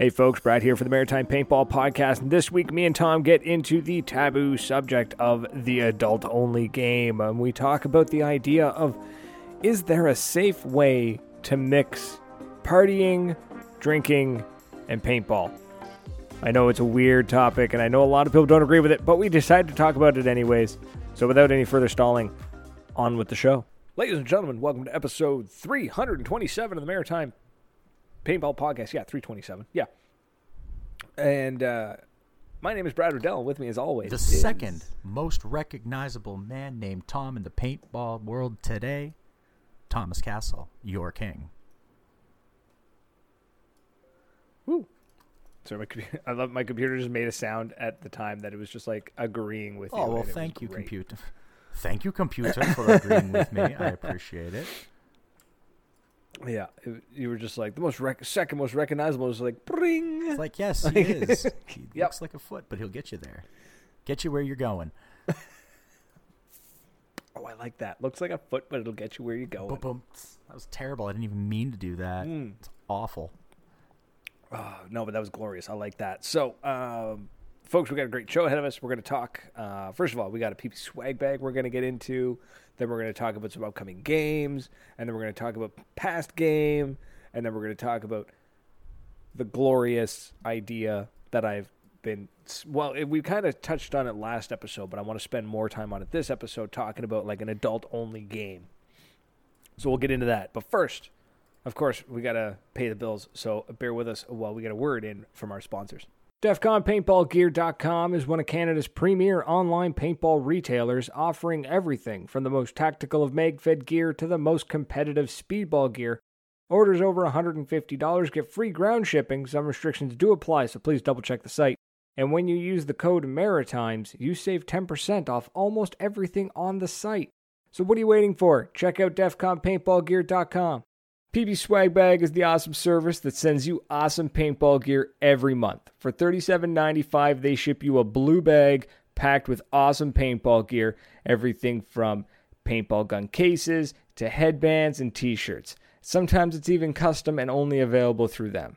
Hey folks, Brad here for the Maritime Paintball Podcast. And this week, me and Tom get into the taboo subject of the adult only game. And we talk about the idea of is there a safe way to mix partying, drinking, and paintball? I know it's a weird topic, and I know a lot of people don't agree with it, but we decided to talk about it anyways. So without any further stalling, on with the show. Ladies and gentlemen, welcome to episode 327 of the Maritime Paintball Podcast. Yeah, 327. Yeah. And uh, my name is Brad Riddell. With me, as always, The is- second most recognizable man named Tom in the paintball world today, Thomas Castle, your king. Woo. Sorry, my I love my computer just made a sound at the time that it was just like agreeing with you. Oh, well, and it was thank you, great. computer. Thank you, computer, for agreeing with me. I appreciate it. Yeah, it, you were just like the most rec- second most recognizable was like bring. It's like, yes, he is. He Yep. looks like a foot, but he'll get you there. Get you where you're going. Oh, I like that. Looks like a foot, but it'll get you where you're going. Boom, boom. That was terrible. I didn't even mean to do that. Mm. It's awful. Oh, no, but that was glorious. I like that. So, um, folks, we got a great show ahead of us. We're going to talk. Uh, first of all, we got a PB swag bag we're going to get into. Then we're going to talk about some upcoming games, and then we're going to talk about past game, and then we're going to talk about the glorious idea that I've been. Well, we kind of touched on it last episode, but I want to spend more time on it this episode, talking about like an adult-only game. So we'll get into that. But first, of course, we got to pay the bills, so bear with us while we get a word in from our sponsors. DEFCONPaintballGear.com is one of Canada's premier online paintball retailers, offering everything from the most tactical of mag-fed gear to the most competitive speedball gear. Orders over $150 get free ground shipping. Some restrictions do apply, so please double check the site. And when you use the code MARITIMES, you save 10% off almost everything on the site. So what are you waiting for? Check out DEFCONPaintballGear.com. PB Swag Bag is the awesome service that sends you awesome paintball gear every month. For $37.95, they ship you a blue bag packed with awesome paintball gear, everything from paintball gun cases to headbands and t shirts. Sometimes it's even custom and only available through them.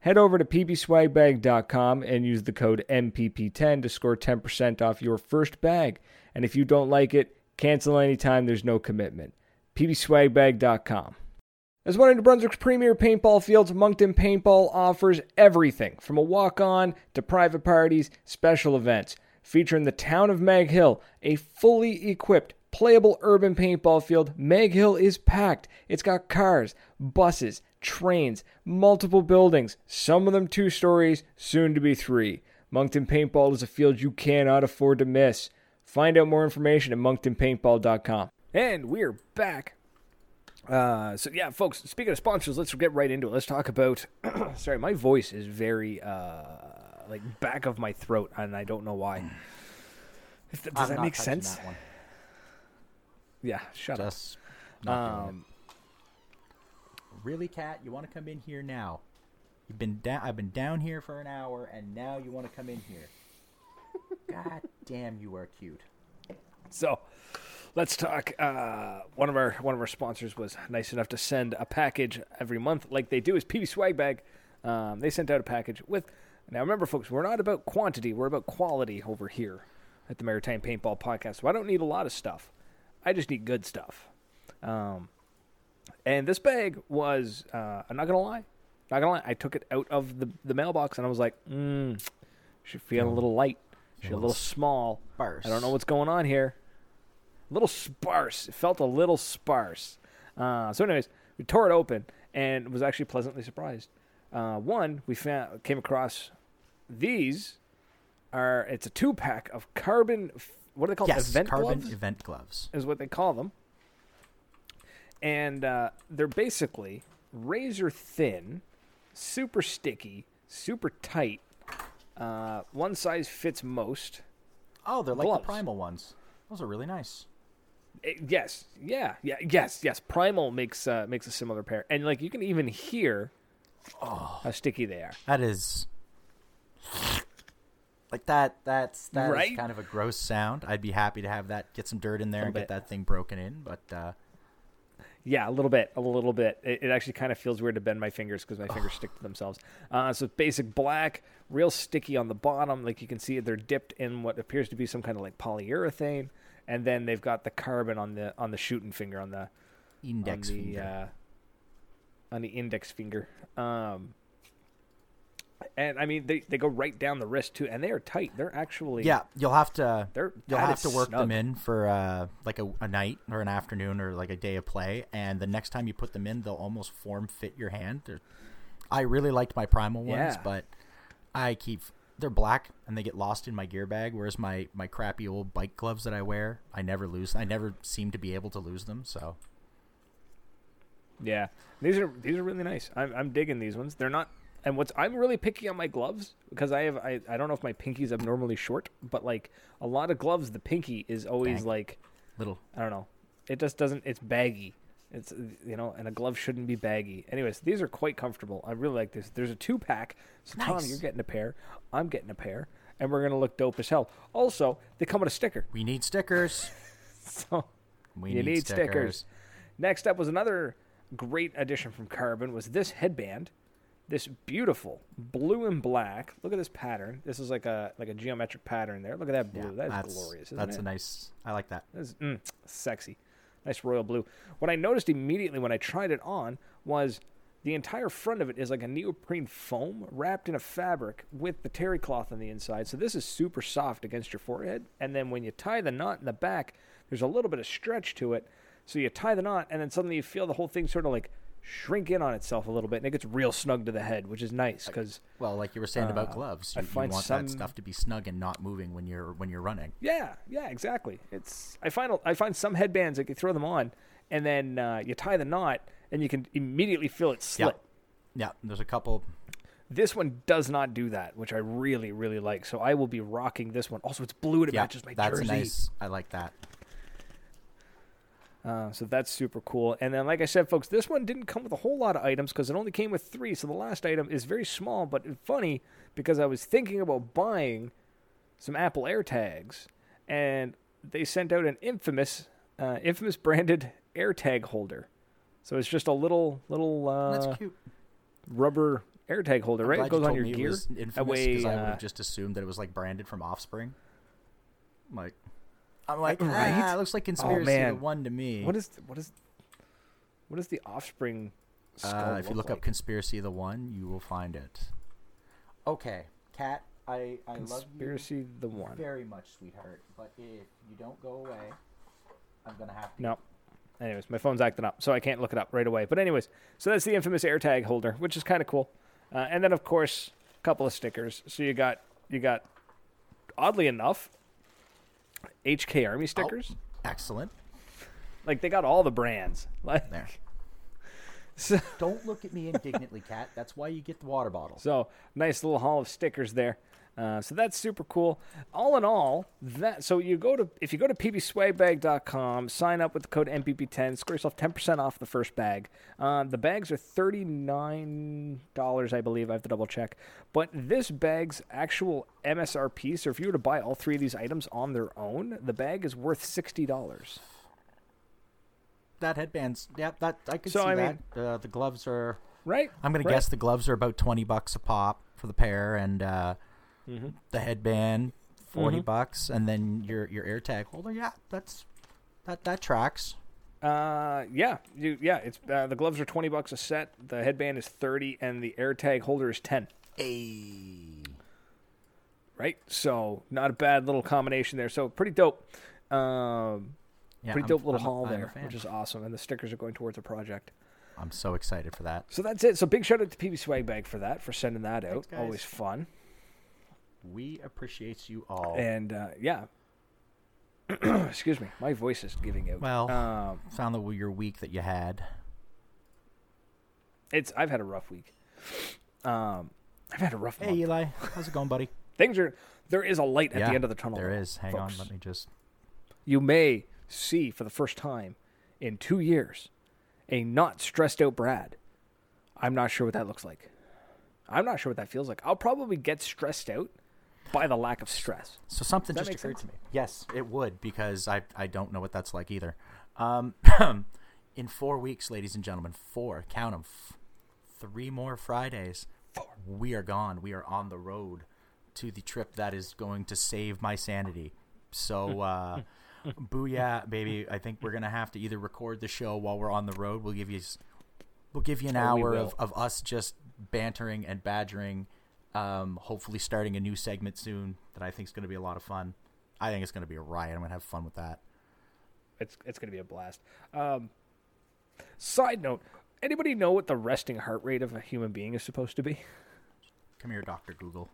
Head over to pbswagbag.com and use the code MPP10 to score 10% off your first bag. And if you don't like it, cancel anytime, there's no commitment. pbswagbag.com. As one of New Brunswick's premier paintball fields, Moncton Paintball offers everything from a walk on to private parties, special events. Featuring the town of Mag Hill, a fully equipped, playable urban paintball field, Mag Hill is packed. It's got cars, buses, trains, multiple buildings, some of them two stories, soon to be three. Moncton Paintball is a field you cannot afford to miss. Find out more information at monctonpaintball.com. And we're back uh, so yeah, folks. Speaking of sponsors, let's get right into it. Let's talk about. sorry, my voice is very uh, like back of my throat, and I don't know why. Does I'm that make sense? that. Yeah, shut Just it. Um, Really, cat? You want to come in here now? You've been down. I've been down here for an hour, and now you want to come in here. God damn, you are cute. so let's talk. Uh, one of our one of our sponsors was nice enough to send a package every month, like they do. Is PB Swag Bag. Um, they sent out a package with. Now remember, folks, we're not about quantity; we're about quality over here at the Maritime Paintball Podcast. So I don't need a lot of stuff. I just need good stuff. Um, and this bag was, uh, I'm not gonna lie, not gonna lie. I took it out of the the mailbox and I was like, mm, she feeling a little light. She's a A little small. Sparse. I don't know what's going on here. A little sparse. It felt a little sparse. Uh, so, anyways, we tore it open and was actually pleasantly surprised. Uh, one, we found came across these are it's a two pack of carbon. What are they called? Yes, Event carbon gloves? event gloves. is what they call them. And uh, they're basically razor thin, super sticky, super tight. Uh, one size fits most. Oh, they're like Gloves. the primal ones. Those are really nice. Eh, yes, yeah, yeah, yes, yes. Primal makes uh, makes a similar pair, and like you can even hear how sticky they are. That is like that. That's that's Right? kind of a gross sound. I'd be happy to have that. Get some dirt in there and Little get that thing broken in. But uh, Yeah, a little bit, a little bit. It, it actually kind of feels weird to bend my fingers because my fingers stick to themselves. Uh, so basic black, real sticky on the bottom. Like you can see, they're dipped in what appears to be some kind of like polyurethane, and then they've got the carbon on the on the shooting finger on the Index on the finger. Uh, on the index finger. Um, and I mean, they, they go right down the wrist too, and they are tight. They're actually yeah, you'll have to They're you'll have to work snug. them in for uh, like a, a night or an afternoon or like a day of play, and the next time you put them in, they'll almost form fit your hand. They're, I really liked my primal ones, Yeah. but I keep they're black and they get lost in my gear bag. Whereas my my crappy old bike gloves that I wear, I never lose. I never seem to be able to lose them. So Yeah, these are these are really nice. I'm I'm digging these ones. They're not. And what's I'm really picky on my gloves because I have I, I don't know if my pinky's abnormally short, but like a lot of gloves, the pinky is always like little I don't know. It just doesn't. It's baggy. It's you know, and a glove shouldn't be baggy. Anyways, these are quite comfortable. I really like this. There's a two pack. So Tom, you're getting a pair. I'm getting a pair, and we're gonna look dope as hell. Also, they come with a sticker. we need stickers. So We you need, stickers. stickers. Next up was another great addition from Carbon was this headband. This beautiful blue and black. Look at this pattern. This is like a like a geometric pattern there. Look at that blue. Yeah, that is that's glorious. Isn't that's it? a nice. I like that. That's mm, sexy. Nice royal blue. What I noticed immediately when I tried it on was the entire front of it is like a neoprene foam wrapped in a fabric with the terry cloth on the inside. So this is super soft against your forehead. And then when you tie the knot in the back, there's a little bit of stretch to it. So you tie the knot, and then suddenly you feel the whole thing sort of like shrink in on itself a little bit, and it gets real snug to the head, which is nice because Well, like you were saying about Uh, gloves, I you, you want some- that stuff to be snug and not moving when you're when you're running. Yeah, yeah, exactly. It's I find I find some headbands like you throw them on, and then uh, you tie the knot, and you can immediately feel it slip. Yeah, there's a couple. This one does not do that, which I really, really like. So I will be rocking this one. Also, it's blue and it Yeah, matches my that's jersey. nice. I like that. Uh, so that's super cool. And then, like I said, folks, this one didn't come with a whole lot of items because it only came with three. So the last item is very small, but funny because I was thinking about buying some Apple AirTags, and they sent out an infamous, uh, infamous branded AirTag holder. So it's just a little, little uh, That's cute. rubber AirTag holder, I'm right? It goes you on your me it gear. was infamous That way, because I would uh, have just assumed that it was like branded from Offspring. Like, I'm like, Right? ah, it looks like conspiracy man. the one to me. What is what is what is the offspring? Skull uh, if you look like? up Conspiracy of One, you will find it. Okay, Kat, I I love conspiracy the one. very much, sweetheart. But if you don't go away, I'm gonna have to. No. Anyways, my phone's acting up, so I can't look it up right away. But anyways, so that's the infamous AirTag holder, which is kind of cool. Uh, and then of course, a couple of stickers. So you got you got, oddly enough, HK Army oh, stickers. Excellent. Like they got all the brands. Like There. so, Don't look at me indignantly, Cat. That's why you get the water bottle. So nice little haul of stickers there. Uh, so that's super cool. All in all, that so you go to if you go to pbswagbag.com, sign up with the code MPP10, score yourself 10% off the first bag. Uh, the bags are $39, I believe. I have to double check. But this bag's actual MSRP, so if you were to buy all three of these items on their own, the bag is worth $60. That headband's yeah. That I could So, see I that. uh, the gloves are. Right? I'm gonna Right. guess the gloves are about twenty bucks a pop for the pair, and uh, Mm-hmm. the headband 40 bucks, and then your your AirTag holder. Yeah, that's that that tracks. Uh, yeah, you, yeah. It's uh, the gloves are twenty bucks a set. The headband is thirty, and the AirTag holder is ten. Hey. Right, so not a bad little combination there. So pretty dope. Um, Yeah, pretty I'm- dope little I'm haul I'm there, which is awesome. And the stickers are going towards a project. I'm so excited for that. So that's it. So big shout out to PB Swag Bag for that, for sending that out. Thanks. Always fun. We appreciate you all. And uh, yeah. Excuse me, my voice is giving out. Well- um, Found the your week that you had. it's I've had a rough week. Um, I've had a rough Hey month. Eli, how's it going, buddy? Things are there is a light at yeah, the end of the tunnel. There is. Hang folks. on, let me just. you may see for the first time in two years a not stressed out Brad. I'm not sure what that looks like. I'm not sure what that feels like. I'll probably get stressed out by the lack of stress. So something just occurred sense? to me. Yes, it would because I I don't know what that's like either. Um, in four weeks, ladies and gentlemen, four, count them, f- three more Fridays, we are gone. We are on the road to the trip that is going to save my sanity. So, uh, booyah, baby! I think we're gonna have to either record the show while we're on the road. We'll give you, we'll give you an Oh, hour of, of us just bantering and badgering. Um, hopefully, starting a new segment soon that I think is gonna be a lot of fun. I think it's gonna be a riot. I'm gonna have fun with that. It's it's gonna be a blast. Um, side note: Anybody know what the resting heart rate of a human being is supposed to be? Come here, Doctor Google.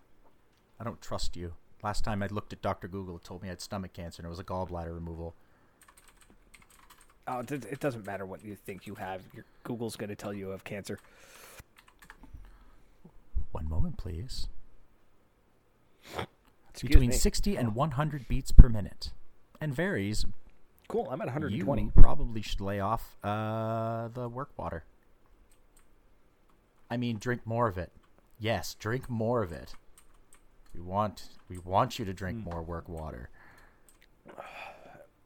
I don't trust you. Last time I looked at Doctor Google, it told me I had stomach cancer and it was a gallbladder removal. Oh, it, doesn't matter what you think you have. Your Google's gonna tell you you have cancer. One moment, please. Excuse Between me. 60 and 100 beats per minute, and varies. Cool. I'm at 120. You probably should lay off uh, the work water. I mean, drink more of it. Yes, drink more of it. We want we want you to drink Hmm. more work water.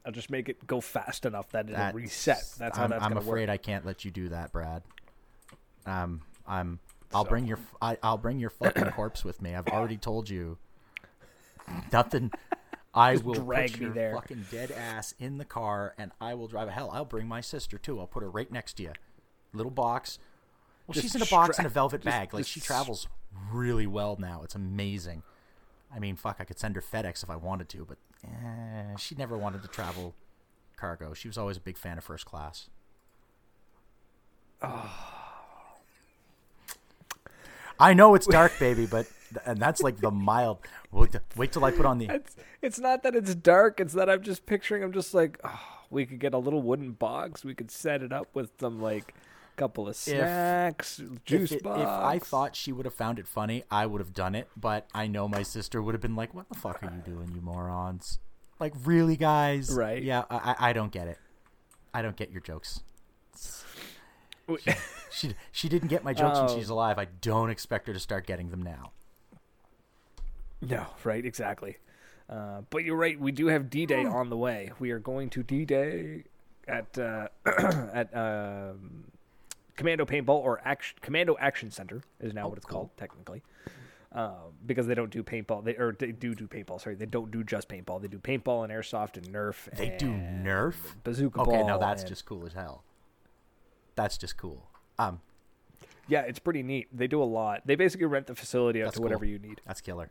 I'll just make it go fast enough that it'll That's- reset. That's how I'm, that's I'm afraid work. I can't let you do that, Brad. Um, I'm. I'll So- bring your. I, will bring your fucking corpse with me. I've already told you. Nothing. I will drag put me your there. fucking dead ass in the car, and I will drive. A hell, I'll bring my sister too. I'll put her right next to you. Little box. Well, Just she's in a box in a stra- velvet just- bag. Like just she travels really well now. It's amazing. I mean, fuck, I could send her FedEx if I wanted to, but eh, she never wanted to travel cargo. She was always a big fan of first class. I know it's dark, baby, but and that's like the mild. Wait, wait till I put on the. It's it's not that it's dark. It's that I'm just picturing. I'm just like, oh, we could get a little wooden box. We could set it up with some like couple of snacks, juice if, it- box. if I thought she would have found it funny, I would have done it. But I know my sister would have been like, "What the fuck are you doing, you morons? Like, really, guys? Right. Yeah, I, I I don't get it. I don't get your jokes. She she didn't get my jokes when Oh. she's alive. I don't expect her to start getting them now. No, right, exactly. Uh, but you're right. We do have D-Day on the way. We are going to D-Day at uh, at um, Commando Paintball or Action, Commando Action Center is now Oh, what it's cool. called technically. Uh, because they don't do paintball, they or they do do paintball. Sorry, they don't do just paintball. They do paintball and airsoft and Nerf. They do Nerf. bazooka Okay, ball. now that's and- just cool as hell. That's just cool. Um, yeah, it's pretty neat. They do a lot. They basically rent the facility out That's to whatever you need. that's killer.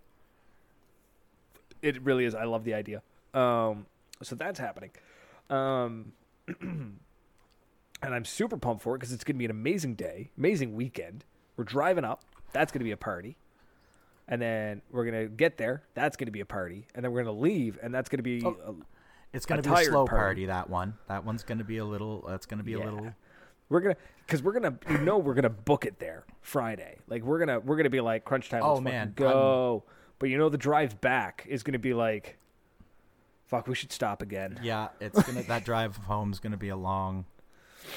It really is. I love the idea. Um, so that's happening. Um, and I'm super pumped for it because it's going to be an amazing day, amazing weekend. We're driving up. That's going to be a party. And then we're going to get there. That's going to be a party. And then we're going to leave. And that's going to be. Oh. a- It's gonna be a slow party. party. That one. That one's gonna be a little. That's gonna be Yeah. a little. We're gonna because we're gonna you know we're gonna book it there Friday. Like we're gonna we're gonna be like crunch time. Oh, man, go! But you know the drive back is gonna be like, fuck, we should stop again. Yeah, it's gonna. that drive home is gonna be a long.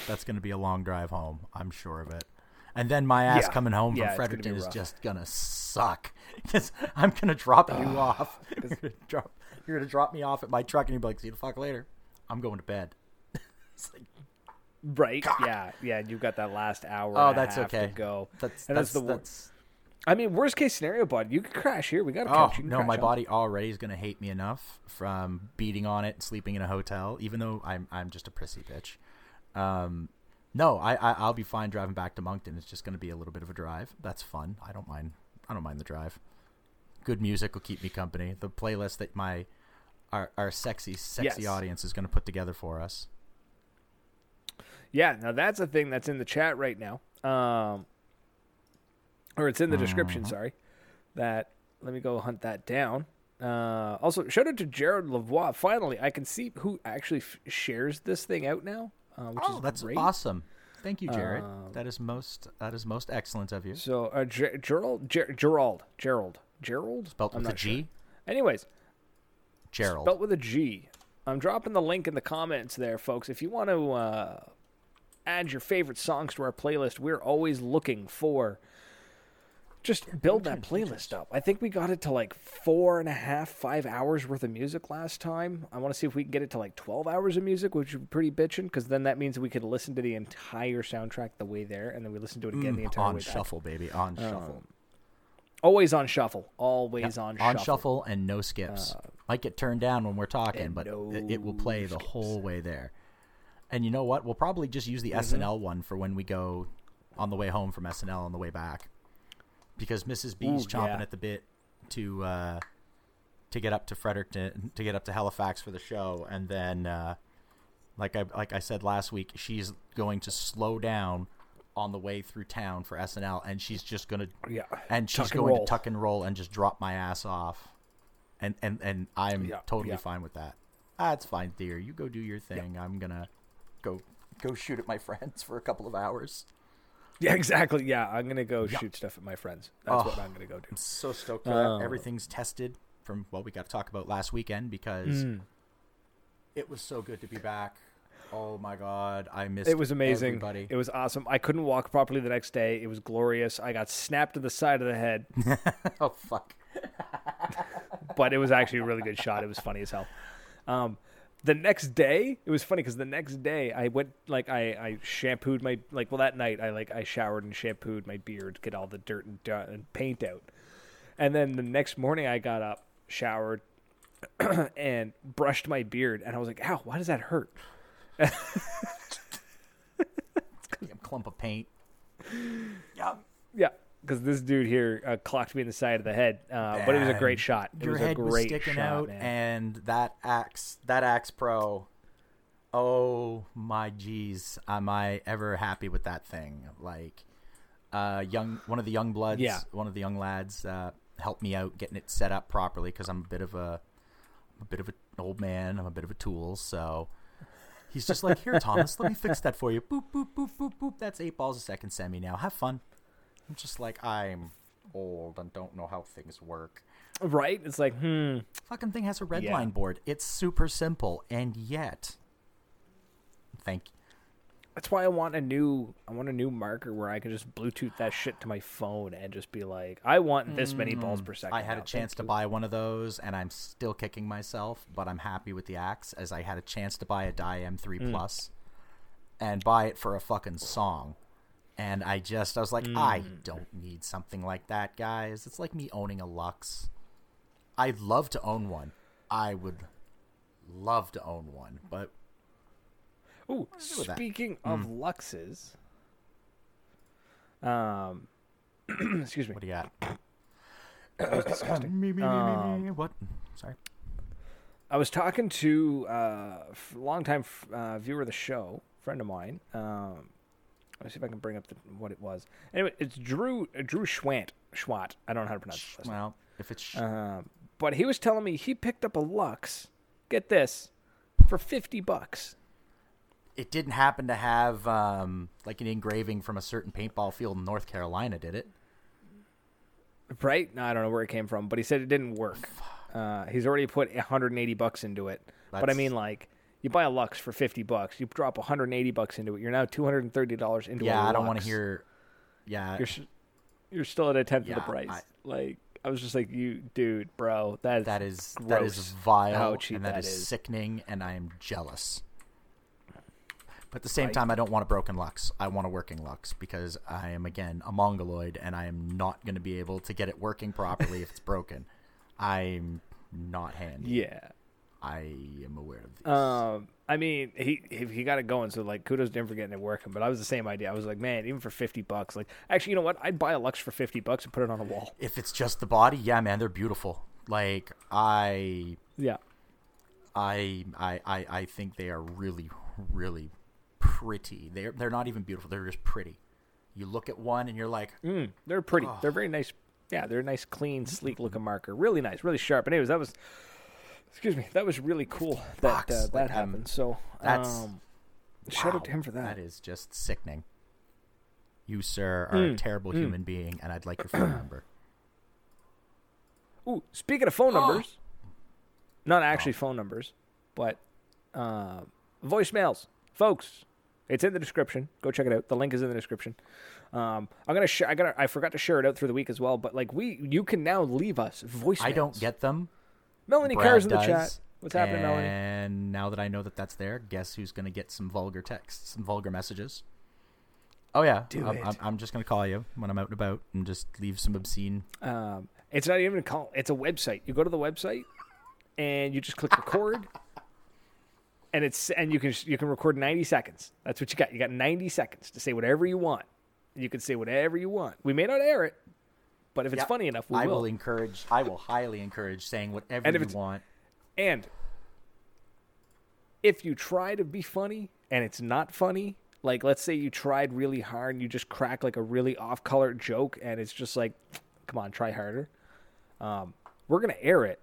That's gonna be a long drive home. I'm sure of it. And then my ass Yeah. coming home from it's Fredericton is just gonna suck because I'm gonna drop you off. You're gonna, drop, you're gonna drop me off at my truck and you'll be like, "See you the fuck later." I'm going to bed. It's like, Right? Yeah, yeah. You've got that last hour. oh, and that's okay. To go. That's And that's that's the wor- that's. I mean, worst case scenario, bud. You can crash here. We got a Oh couch. You no, my on. body already is gonna hate me enough from beating on it sleeping in a hotel. Even though I'm I'm just a prissy bitch. Um, no, I, I I'll be fine driving back to Moncton. It's just gonna be a little bit of a drive. That's fun. I don't mind. I don't mind the drive. Good music will keep me company. The playlist that my our our sexy sexy Yes. audience is gonna put together for us. Yeah, now that's a thing that's in the chat right now. Um, or it's in the description, Mm-hmm. sorry. That let me go hunt that down. Uh, also, shout out to Jared Lavoie. Finally, I can see who actually f- shares this thing out now, uh, which Oh, is that's great. awesome. Thank you, Jared. Um, that is most that is most excellent of you. So, uh, Ger- Gerald, Ger- Gerald, Gerald, Gerald, Spelt I'm with a not sure. Anyways, Gerald. spelt with a G. I'm dropping the link in the comments there, folks. If you want to uh, add your favorite songs to our playlist, we're always looking for just build that playlist up. I think we got it to like four and a half, five hours worth of music last time. I want to see if we can get it to like twelve hours of music, which would be pretty bitching, because then that means we could listen to the entire soundtrack the way there, and then we listen to it again the entire Mm, on way back. shuffle, baby, on shuffle, Always on shuffle. Always on on shuffle. Uh, shuffle and no skips. Might get turned down when we're talking, but no it, it will play the whole way there. And you know what? We'll probably just use the Mm-hmm. SNL one for when we go on the way home from SNL on the way back, because Mrs. B's Ooh, chomping yeah. at the bit to uh, to get up to Fredericton to get up to Halifax for the show, and then uh, like I like I said last week, she's going to slow down on the way through town for SNL, and she's just gonna Yeah. and she's and going roll. to tuck and roll and just drop my ass off, and and and I'm Yeah, totally yeah. fine with that. That's fine, dear. You go do your thing. I'm gonna go go shoot at my friends for a couple of hours. Yeah, exactly. Yeah, I'm gonna go Yeah. shoot stuff at my friends. That's what Oh. I'm gonna go do. I'm so stoked for that. Everything's tested from what we got to talk about last weekend because Mm. it was so good to be back. Oh my god, I missed. It was amazing. Everybody. It was awesome. I couldn't walk properly the next day. It was glorious. I got snapped to the side of the head, oh fuck. but it was actually a really good shot. It was funny as hell. Um, the next day, it was funny because the next day I went like I, I shampooed my like well that night I like I showered and shampooed my beard, get all the dirt and, uh, and paint out, and then the next morning I got up, showered, and brushed my beard, and I was like, "Ow, why does that hurt?" Clump of paint. Yeah. Yeah, because this dude here uh, clocked me in the side of the head, uh, but it was a great shot. It Your was head a was great sticking shot, out, man. and that axe, that axe pro. Oh my jeez, am I ever happy with that thing? Like, uh, young one of the young bloods, Yeah. one of the young lads, uh, helped me out getting it set up properly because I'm a bit of a, I'm a bit of an old man. I'm a bit of a tool, so. He's just like, here, Thomas, let me fix that for you. Boop, boop, boop, boop, boop. That's eight balls a second semi now. Have fun. I'm just like, I'm old and don't know how things work. right? It's like, hmm, Fucking thing has a red Yeah. line board. It's super simple, and yet, thank you. that's why I want a new, I want a new marker where I can just Bluetooth that shit to my phone and just be like, I want this many balls per second. Mm, I had now. a chance Thank to you. buy one of those, and I'm still kicking myself, but I'm happy with the axe as I had a chance to buy a Dye M3 Mm. Plus and buy it for a fucking song. And I just, I was like, I Mm. don't need something like that, guys. It's like me owning a Luxe. I'd love to own one. I would love to own one, but Ooh, speaking of Hmm. Luxes, um, excuse me. what do you got? That was disgusting. me, me, me, Um, me. What? Sorry. I was talking to uh, longtime f- uh, viewer of the show, friend of mine. Um, let me see if I can bring up the, what it was. Anyway, it's Drew uh, Drew Schwant. Schwat. I don't know how to pronounce it. Well, if it's Um, but he was telling me he picked up a Luxe. Get this, for fifty bucks. it didn't happen to have um, like an engraving from a certain paintball field in North Carolina, did it? Right? No, I don't know where it came from, but he said it didn't work. Uh, he's already put 180 bucks into it. but I mean, like, you buy a Luxe for 50 bucks, you drop 180 bucks into it. You're now 230 dollars into Yeah, I don't want to hear. Yeah, You're you're still at a tenth Yeah, of the price. I- like, I was just like, you, dude, bro, that that is that is gross vile how cheap and that that is, is. sickening, and I am jealous. But at the same Right. time, I don't want a broken Luxe. I want a working Luxe because I am again a mongoloid, and I am not going to be able to get it working properly if it's broken. I'm not handy. yeah. I am aware of these. Um, I mean, he he, got it going, so like kudos to him for getting it working. But I was the same idea. I was like, man, even for fifty bucks, like actually, you know what? I'd buy a Luxe for fifty bucks and put it on a wall. if it's just the body, yeah, man, they're beautiful. Like I Yeah, I I I, I think they are really really pretty. They're they're not even beautiful. They're just pretty. You look at one and you're like, mm, they're pretty. Oh. They're very nice. Yeah, they're a nice, clean, sleek looking marker. Really nice, really sharp. But anyways, that was, excuse me, that was really cool that Fox, uh, that like, um, happened. So that's- um, shout wow, out to him for that. That is just sickening. You sir are a Mm, terrible mm. human being, and I'd like your phone number. Ooh, speaking of phone Oh. numbers, not actually phone numbers, but uh, voicemails, folks. It's in the description. Go check it out. The link is in the description. Um, I'm gonna share. I got. I forgot to share it out through the week as well. But like we, you can now leave us voicemails. I don't get them. Melanie Brad Carr's in the does, chat. What's happening, Melanie? And now that I know that that's there, guess who's going to get some vulgar texts, some vulgar messages? Oh yeah, Do I'm, it. I'm, I'm just going to call you when I'm out and about and just leave some obscene. Um, it's not even a call. It's a website. You go to the website, and you just click record, and it's and you can you can record 90 seconds. That's what you got. You got 90 seconds to say whatever you want. You can say whatever you want. We may not air it, but if it's Yep. funny enough, we I will. will encourage. I will highly encourage saying whatever you want. And if you try to be funny and it's not funny, like let's say you tried really hard and you just crack like a really off color joke and it's just like, come on, try harder. Um, we're gonna air it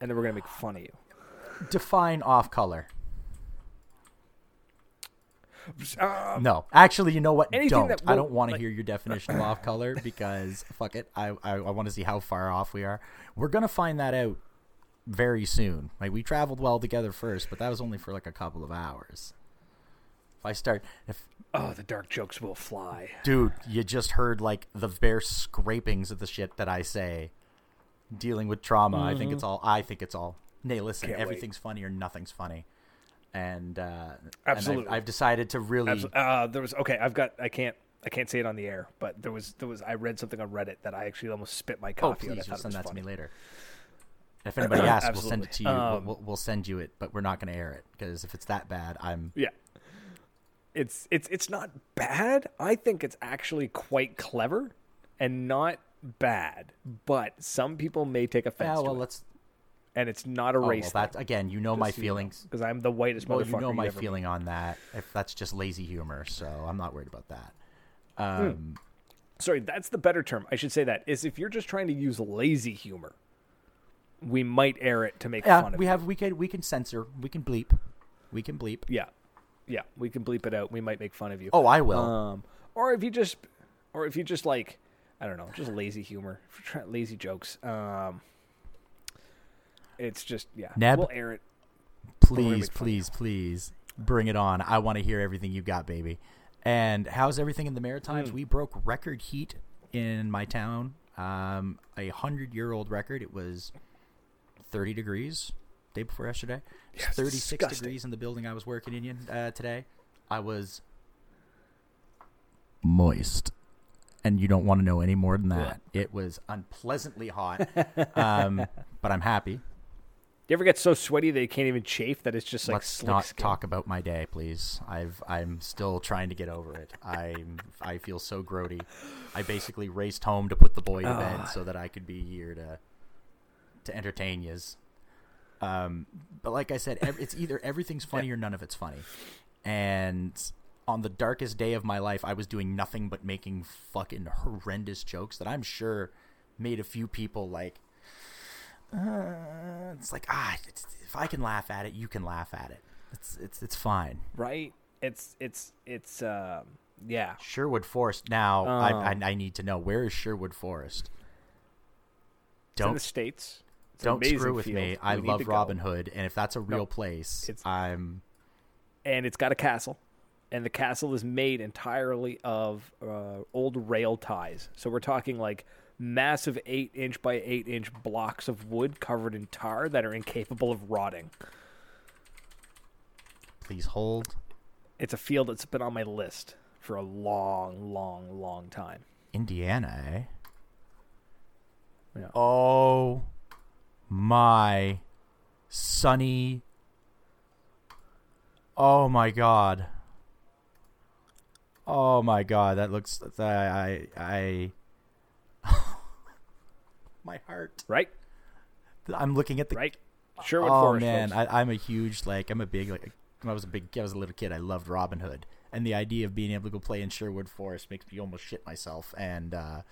and then we're gonna make fun of you. Define off color. Um, No, actually, you know what? Don't. that I don't want to like- hear your definition of off color because fuck it. I I, I want to see how far off we are. We're gonna find that out very soon. Like we traveled well together first, but that was only for like a couple of hours. If I start, if oh, the dark jokes will fly. dude, you just heard like the bare scrapings of the shit that I say, dealing with trauma. I think it's all. I think it's all. Nay, listen, Mm-hmm. Can't wait. everything's funny or nothing's funny, and uh, and Absolutely. I've, I've decided to really. Uh, there was okay. I've got. I can't. I can't say it on the air, but there was there was. I read something on Reddit that I actually almost spit my Oh, coffee. I please, you'll send that to me later. If anybody asks, we'll send it to you. Um, we'll, we'll send you it, but we're not going to air it because if it's that bad, I'm. Yeah. It's it's it's not bad. I think it's actually quite clever and not bad. But some people may take offense Yeah, well, to it. let's. And it's not a Oh, well, race that's again. You know my feelings. because I'm the whitest Well, motherfucker you know my feeling on that. If that's just lazy humor, so I'm not worried about that. Hmm. Um, Sorry, that's the better term. I should say that is if you're just trying to use lazy humor, we might air it to make Yeah, fun of we you. have we can we can censor, we can bleep, we can bleep. Yeah, yeah, we can bleep it out. We might make fun of you. Oh, I will. Um, or if you just, or if you just like, I don't know, just lazy humor, lazy jokes. Um, it's just yeah. Neb? We'll air it. please, make fun of please, please, bring it on. I want to hear everything you got, baby. And how's everything in the Maritimes? Mm. We broke record heat in my town. Um, a hundred year old record. It was thirty degrees day before yesterday. Yes, thirty six degrees in the building I was working in uh, today. I was moist. And you don't want to know any more than that. It was unpleasantly hot, um, but I'm happy. You ever get so sweaty that you can't even chafe that it's just like Let's not skin? talk about my day, please. I've I'm still trying to get over it. I'm I feel so grody. I basically raced home to put the boy to bed so that I could be here to to entertain yous. Um, but like I said, it's either everything's funny or none of it's funny. And on the darkest day of my life, I was doing nothing but making fucking horrendous jokes that I'm sure made a few people like. Uh, it's like ah, it's, if I can laugh at it, you can laugh at it. It's it's it's fine. right? It's it's it's um yeah. Sherwood Forest. Now I, Um, I I need to know where is Sherwood Forest. It's in Don't the states. It's don't screw with field. me. I We love to go. Robin Hood, and if that's a real place, it's- I'm and it's got a castle, and the castle is made entirely of uh, old rail ties. So we're talking like massive eight inch by eight inch blocks of wood covered in tar that are incapable of rotting. please hold. It's a field that's been on my list for a long, long, long time. Indiana, eh? Yeah. Oh my sunny. Oh my god. Oh my god, that looks I I, I my heart. Right? I'm looking at the Right? Sherwood oh Forest. Oh man, folks. I, I'm a huge like I'm a big like when I was a big I was a little kid. I loved Robin Hood, and the idea of being able to go play in Sherwood Forest makes me almost shit myself. And uh,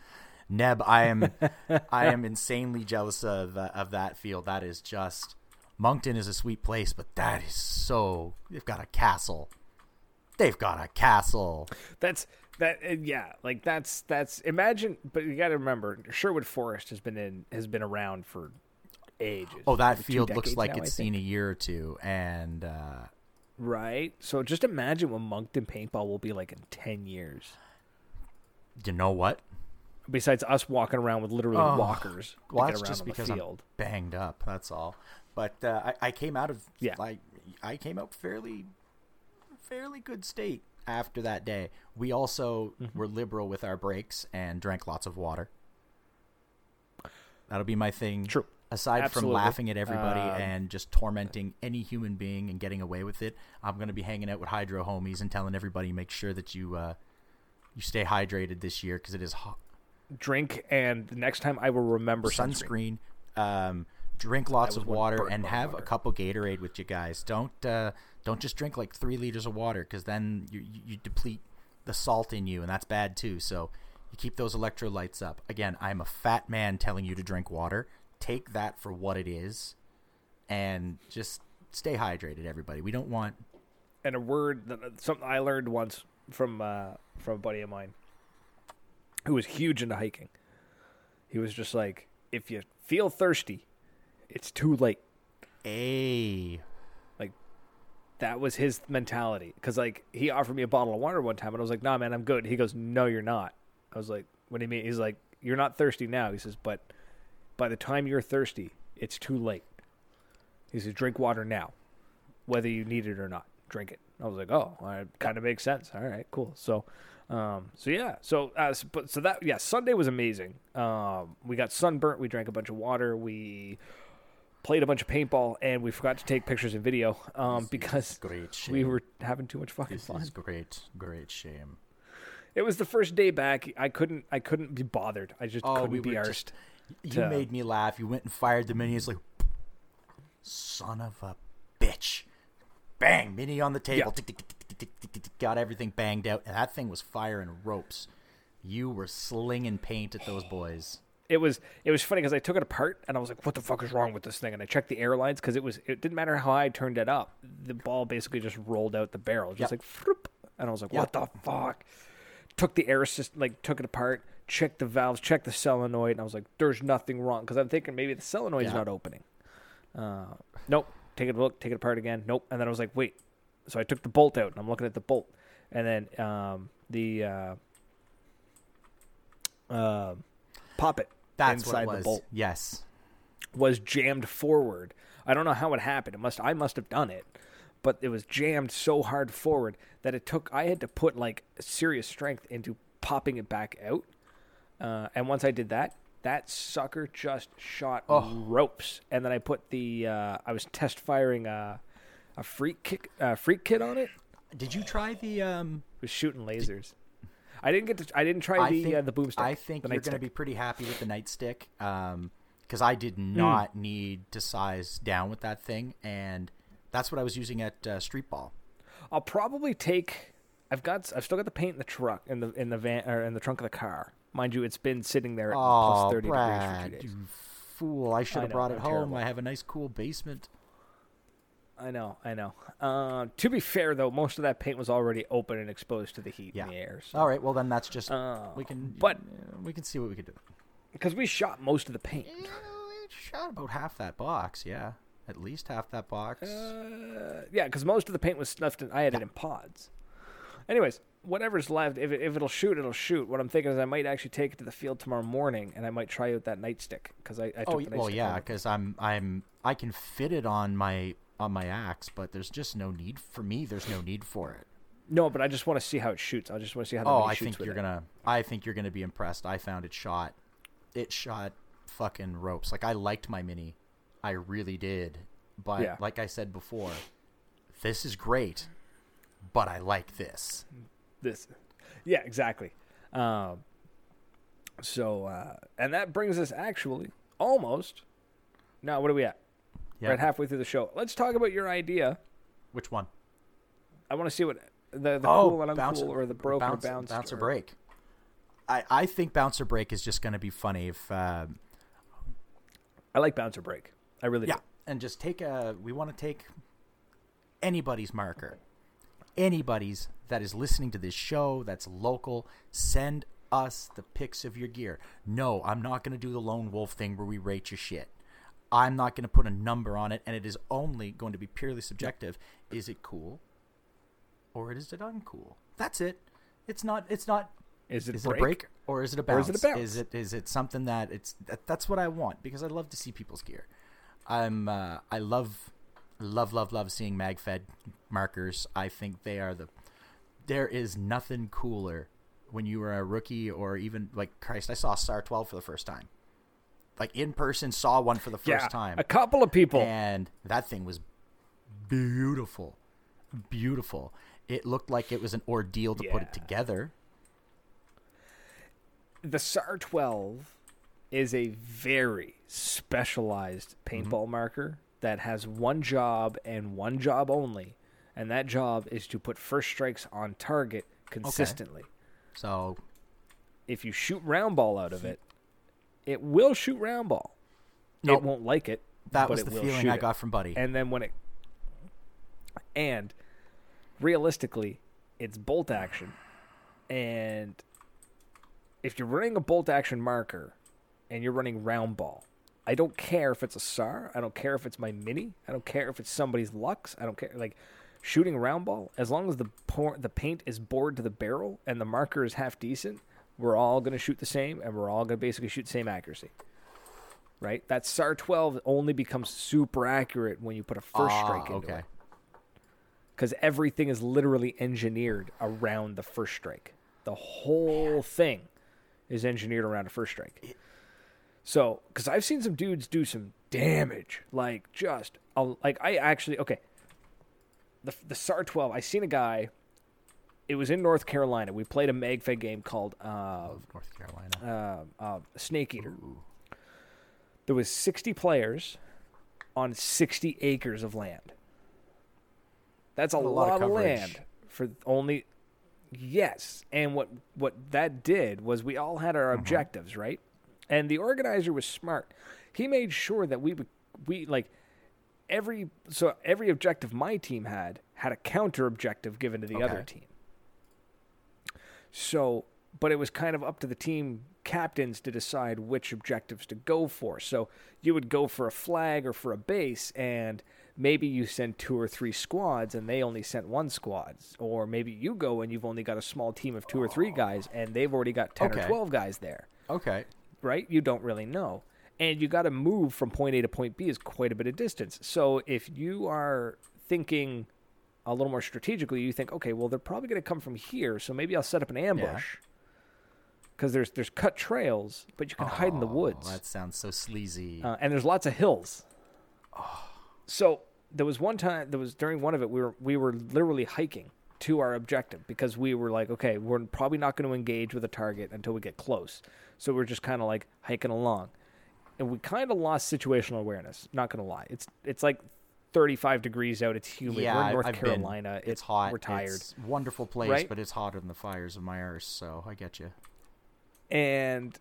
Neb, I am I am insanely jealous of uh, of that field. That is just Moncton is a sweet place, but that is so they've got a castle. They've got a castle. That's that. uh, Yeah, like that's that's. Imagine, but you got to remember, Sherwood Forest has been in has been around for ages. Oh, that two field looks like now, it's seen a year or two, and uh, Right. So just imagine what Moncton paintball will be like in ten years. You know what? Besides us walking around with literally Oh, walkers Well, that's just because the I'm banged up. That's all. But uh, I, I came out of Yeah. I, I came out fairly, fairly good state after that day. We also Mm-hmm. were liberal with our breaks and drank lots of water. That'll be my thing. True. Aside Absolutely. from laughing at everybody Um, and just tormenting any human being and getting away with it, I'm going to be hanging out with hydro homies and telling everybody make sure that you uh, you stay hydrated this year because it is hot. Drink, and the next time I will remember sunscreen. sunscreen. Um, drink lots of water and have water. a couple Gatorade with you guys. Don't uh, don't just drink like three liters of water because then you, you deplete the salt in you and that's bad too. So you keep those electrolytes up. Again, I'm a fat man telling you to drink water. Take that for what it is, and just stay hydrated, everybody. We don't want And a word that something I learned once from uh, from a buddy of mine who was huge into hiking. He was just like, if you feel thirsty, it's too late. a That was his mentality. Because like he offered me a bottle of water one time, and I was like, "Nah, man, I'm good." He goes, "No, you're not." I was like, "What do you mean?" He's like, "You're not thirsty now." He says, "But by the time you're thirsty, it's too late." He says, "Drink water now, whether you need it or not. Drink it." I was like, "Oh, right, kind of makes sense. All right, cool." So, um, so yeah, so uh, but so that yeah, Sunday was amazing. Um, we got sunburnt. We drank a bunch of water. We played a bunch of paintball, and we forgot to take pictures and video um, because great shame. we were having too much fucking This fun. is great, great shame. It was the first day back. I couldn't. I couldn't be bothered. I just Oh, couldn't we be arsed. You to- made me laugh. You went and fired the mini. It's like, son of a bitch. Bang! Mini on the table. Got everything banged out. And that thing was firing ropes. You were slinging paint at those boys. It was. It was funny because I took it apart and I was like, "What the fuck is wrong with this thing?" And I checked the airlines because it was. It didn't matter how I turned it up. The ball basically just rolled out the barrel, just Yep. like, "Froop." and I was like, "What the fuck?" Took the air system, like took it apart, checked the valves, checked the solenoid, and I was like, "There's nothing wrong." Because I'm thinking maybe the solenoid's Yeah. not opening. Uh, nope. Take it a look. Take it apart again. Nope. And then I was like, "Wait." So I took the bolt out, and I'm looking at the bolt, and then um, the uh, um poppet That's inside what it the bolt Yes. was jammed forward. I don't know how it happened. It must I must have done it, but it was jammed so hard forward that it took. I had to put like serious strength into popping it back out. Uh, and once I did that, that sucker just shot ropes. And then I put the. Uh, I was test firing a, a freak kick, uh, freak kit on it. Did you try the um It was shooting lasers. I didn't get to. I didn't try I the think uh, the boomstick. I think you're going to be pretty happy with the nightstick um cuz I did Hmm. not need to size down with that thing and that's what I was using at uh, Street Ball. I'll probably take. I've got. I've still got the paint in the truck in the in the van or in the trunk of the car. Mind you, it's been sitting there at Oh, plus thirty Brad, degrees for two days. you fool! I should have brought it home. terrible. I have a nice, cool basement. I know. I know. Uh, to be fair, though, most of that paint was already open and exposed to the heat Yeah. in the air. So. All right, well then that's just Uh, we can, but- uh, we can see what we can do. Because we shot most of the paint. Yeah, we shot about half that box. Yeah, at least half that box. Uh, yeah, because most of the paint was snuffed in. I had it in pods. Anyways, whatever's left, if, it, if it'll shoot, it'll shoot. What I'm thinking is I might actually take it to the field tomorrow morning and I might try out that nightstick because I, I took oh, the well, yeah, because I'm I'm I can fit it on my on my axe, but there's just no need for me. There's no need for it. No, but I just want to see how it shoots. I just want to see how the Oh, I shoots think you're it. gonna. I think you're gonna be impressed. I found it shot. It shot fucking ropes. Like I liked my mini, I really did. But Yeah. like I said before, this is great, but I like this. this yeah exactly um so uh and that brings us actually almost now what are we at Right halfway through the show let's talk about your idea Which one? i want to see what the, the oh, cool and uncool bouncer, or the broke bounce, or bounced bouncer or- break. I I think bouncer break is just gonna be funny if. Um, i like bouncer break i really Yeah, do and just take a. We want to take anybody's marker, anybody's that is listening to this show that's local. Send us the pics of your gear. No, I'm not going to do the lone wolf thing where we rate your shit. I'm not going to put a number on it, and it is only going to be purely subjective. Is it cool? or is it uncool? That's it. It's not. It's not. Is it Is break? it a break or is it a Or bounce? is it a bounce? Is it is it something that it's that, that's what I want because I love to see people's gear. I'm uh, I love love love love seeing MagFed markers. I think they are the there is nothing cooler when you were a rookie or even like Christ. I saw SAR Twelve for the first time, like in person. Saw one for the first Yeah, time a couple of people. and that thing was beautiful beautiful it looked like it was an ordeal to put it together the SAR 12 is a very specialized paintball Mm-hmm. marker that has one job and one job only, and that job is to put first strikes on target consistently. so If you shoot round ball out of it, it will shoot round ball. Nope. It won't like it. that was the feeling i got from buddy And then when it and realistically, it's bolt action. And if you're running a bolt action marker and you're running round ball, I don't care if it's a SAR, I don't care if it's my mini, I don't care if it's somebody's Luxe, I don't care like shooting round ball, as long as the por- the paint is bored to the barrel and the marker is half decent, we're all going to shoot the same and we're all going to basically shoot the same accuracy. Right? That SAR 12 only becomes super accurate when you put a first Ah, strike into okay it because everything is literally engineered around the first strike. The whole thing is engineered around a first strike. So, because I've seen some dudes do some damage, like just like I actually okay. The the SAR twelve, I seen a guy. It was in North Carolina. We played a MagFed game called uh, north carolina uh, uh, Snake Eater. Ooh. There was sixty players on sixty acres of land. That's a, A lot lot, of coverage. land for only. Yes, and what what that did was we all had our objectives right, and the organizer was smart. He made sure that we would we like every so every objective my team had had a counter objective given to the other team. So, but it was kind of up to the team captains to decide which objectives to go for. So you would go for a flag or for a base, and maybe you send two or three squads, and they only sent one squad. Or maybe you go and you've only got a small team of two or three oh. guys, and they've already got ten or twelve guys there okay right? You don't really know. And you got to move from point A to point B is quite a bit of distance. So if you are thinking a little more strategically, you think, okay, well, they're probably going to come from here, so maybe I'll set up an ambush. Because there's there's cut trails, but you can hide in the Oh, woods, that sounds so sleazy uh, and there's lots of hills. So there was one time, there was during one of it, we were we were literally hiking to our objective because we were like, okay, we're probably not going to engage with a target until we get close. So we're just kind of like hiking along, and we kind of lost situational awareness. Not going to lie, it's it's like 35 degrees out. It's humid. yeah we're in North I've been. Carolina. it's hot We're tired. it's wonderful place Right? but it's hotter than the fires of my arse so i get you and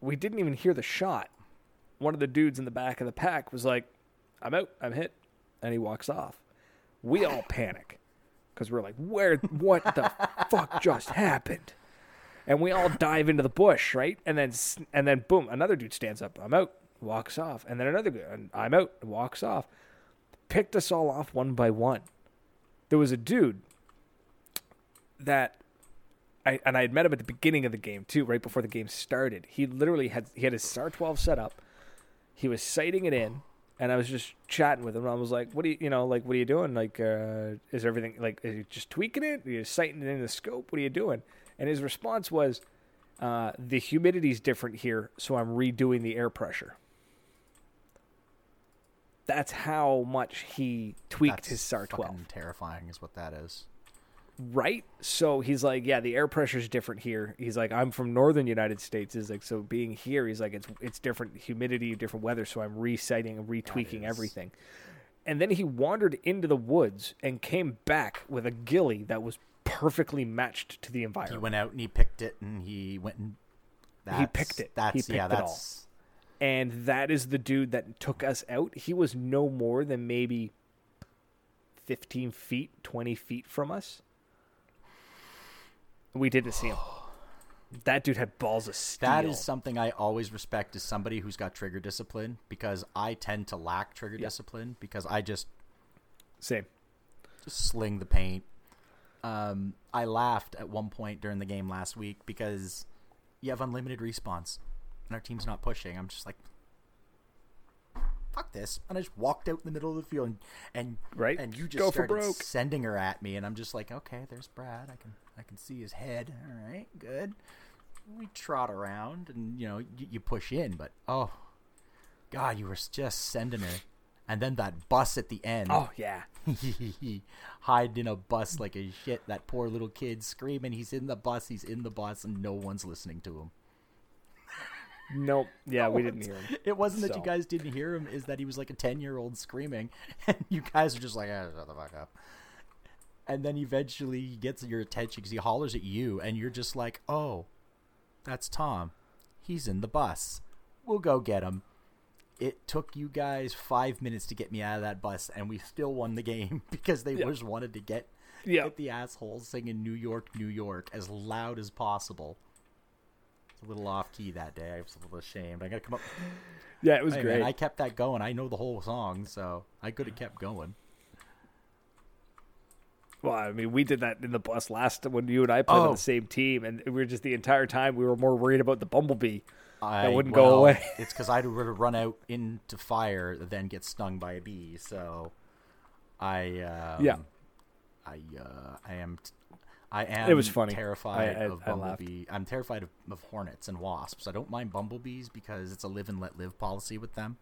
we didn't even hear the shot. One of the dudes in the back of the pack was like, "I'm out. I'm hit," and he walks off. We all panic because we're like, "Where? What the fuck just happened?" And we all dive into the bush, right? And then, and then, boom! Another dude stands up. I'm out. Walks off, and then another I'm out. Walks off. Picked us all off one by one. There was a dude that I and I had met him at the beginning of the game too, right before the game started. He literally had he had his SAR twelve set up. He was sighting it in, and I was just chatting with him. I was like, "What do you, you know, like, what are you doing? Like, uh, is everything like, are you just tweaking it? Are you sighting it in the scope? What are you doing?" And his response was, uh, "The humidity's different here, so I'm redoing the air pressure." That's how much he tweaked That's his SAR twelve. terrifying is what that is Right. So he's like, yeah, the air pressure's different here. He's like, I'm from northern United States. Is like, so being here, he's like, it's it's different humidity, different weather. So I'm resighting and retweaking everything. And then he wandered into the woods and came back with a ghillie that was perfectly matched to the environment. he went out and he picked it and he went and that's, picked it. He that's picked yeah that's and that is the dude that took us out. He was no more than maybe 15 feet, 20 feet from us. We didn't see him. That dude had balls of steel. That is something I always respect as somebody who's got trigger discipline because I tend to lack trigger Yeah. discipline because I just, same. just sling the paint. Um, I laughed at one point during the game last week because you have unlimited respawns and our team's not pushing. I'm just like, fuck this, and I just walked out in the middle of the field and and, Right. and you just Go started sending her at me, and I'm just like, okay, there's Brad. I can I can see his head. All right, good. We trot around, and you know you, you push in, but oh, God, you were just sending her, and then that bus at the end. Oh yeah. hiding in a bus like a shit. That poor little kid screaming. He's in the bus. He's in the bus, and no one's listening to him. Nope. Yeah, we didn't hear him. It wasn't that you guys didn't hear him; is that he was like a ten-year-old screaming, and you guys are just like, ah, "Shut the fuck up." And then eventually he gets your attention because he hollers at you, and you're just like, "Oh, that's Tom. He's in the bus. We'll go get him." It took you guys five minutes to get me out of that bus, and we still won the game because they Yeah. just wanted to get get the assholes singing "New York, New York" as loud as possible. A little off key that day. I was a little ashamed. I got to come up. Yeah, it was Hey, great. man, I kept that going. I know the whole song, so I could have kept going. Well, I mean, we did that in the bus last when you and I played on Oh. the same team, and we were just the entire time we were more worried about the bumblebee. I, wouldn't go away. it's because I'd run out into fire, then get stung by a bee. So I, um, Yeah. I, uh, I am, I am. It was funny. Terrified I- I- of bumblebee. I'm terrified of, of hornets and wasps. I don't mind bumblebees because it's a live and let live policy with them.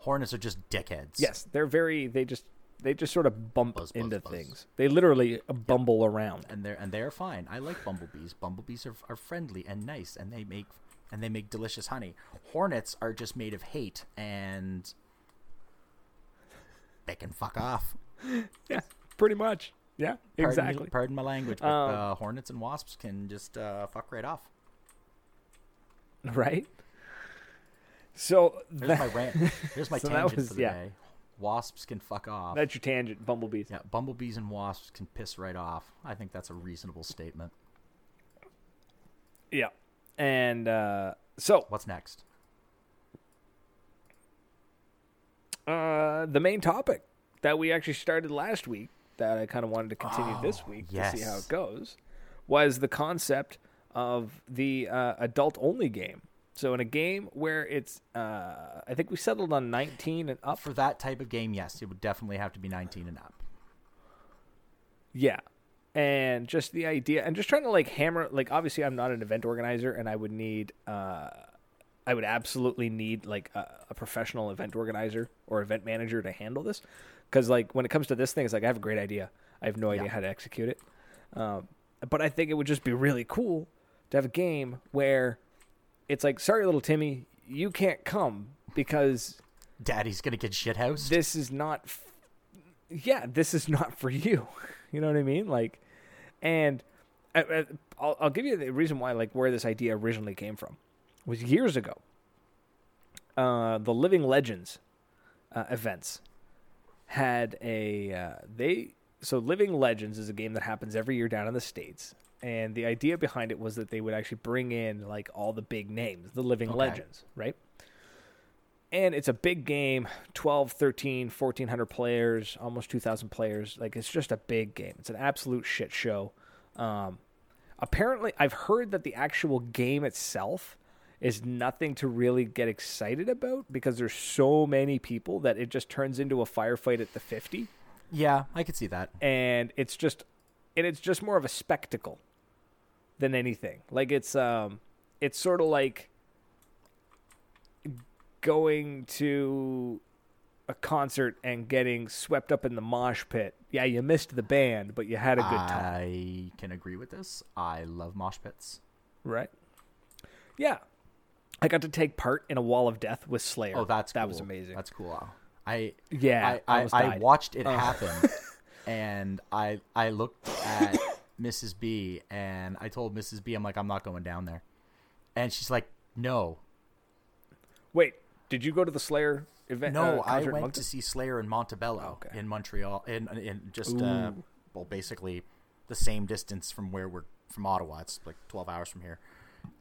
Hornets are just dickheads. Yes, they're very. They just they just sort of bump Buzz, buzz, into buzz. things. They literally bumble around. and they're and they're fine. I like bumblebees. Bumblebees are, are friendly and nice, and they make and they make delicious honey. Hornets are just made of hate, and they can fuck off. Yeah, pretty much. Yeah, Pardon exactly. Me, pardon my language, but Um, uh, hornets and wasps can just uh, fuck right off. Right. So There's my rant. There's my So tangent was- for the yeah. day. Wasps can fuck off. that's your tangent. Bumblebees. yeah, bumblebees and wasps can piss right off. I think that's a reasonable statement. Yeah. And uh, so What's next? uh, the main topic that we actually started last week that I kind of wanted to continue this Oh, week to see how it goes was the concept of the uh, adult only game. So in a game where it's, uh, I think we settled on 19 and up. For that type of game, yes, it would definitely have to be 19 and up. Yeah. And just the idea, and just trying to like hammer, like obviously I'm not an event organizer, and I would need, uh, I would absolutely need like a, a professional event organizer or event manager to handle this, because like when it comes to this thing, it's like I have a great idea, I have no idea Yeah. how to execute it, um, but I think it would just be really cool to have a game where it's like, sorry, little Timmy, you can't come because Daddy's gonna get shithoused. this is not f- yeah this is not for you. You know what i mean? Like and I, I, I'll, I'll give you the reason why like where this idea originally came from. Was years ago. Uh, the living legends uh, events had a uh, they so living legends is a game that happens every year down in the states. And the idea behind it was that they would actually bring in like all the big names the living Okay. legends right? And it's a big game 12 13 1400 players almost 2000 players. Like it's just a big game. It's an absolute shit show. Um, apparently i've heard that the actual game itself is nothing to really get excited about because there's so many people that it just turns into a firefight at the 50 yeah, I could see that. and it's just and it's just more of a spectacle than anything like it's um it's sort of like going to a concert and getting swept up in the mosh pit yeah you missed the band but you had a good time I can agree with this. I love mosh pits. right yeah i got to take part in a wall of death with slayer Oh, that's that cool. was amazing That's cool. I yeah I, I, I watched it Oh. happen, and I I looked at Mrs. B and I told Mrs. B I'm like I'm not going down there, and she's like No, wait did you go to the slayer event no, uh, I went Moncton? to see Slayer in Montebello Oh, okay. in Montreal in in just uh, well basically the same distance from where we're from Ottawa. It's like 12 hours from here,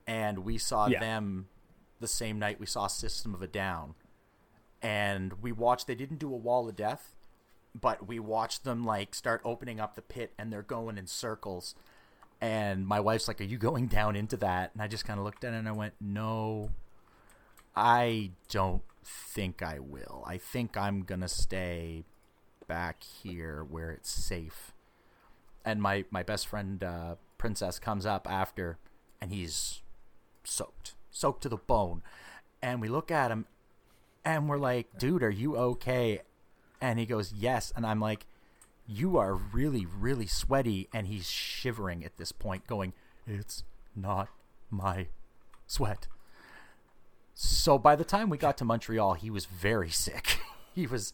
and we saw Yeah. them the same night we saw System of a Down, and we watched. They didn't do a Wall of Death, but we watched them like start opening up the pit and they're going in circles. And my wife's like, "Are you going down into that?" And I just kind of looked at it and I went, "No, I don't think I will. I think I'm gonna stay back here where it's safe." And my my best friend uh, Princess comes up after, and he's soaked, soaked to the bone. And we look at him, and we're like, "Dude, are you okay?" And he goes, "Yes." And I'm like, "You are really, really sweaty." And he's shivering at this point, going, "It's not my sweat." So by the time we got to Montreal, he was very sick. he was,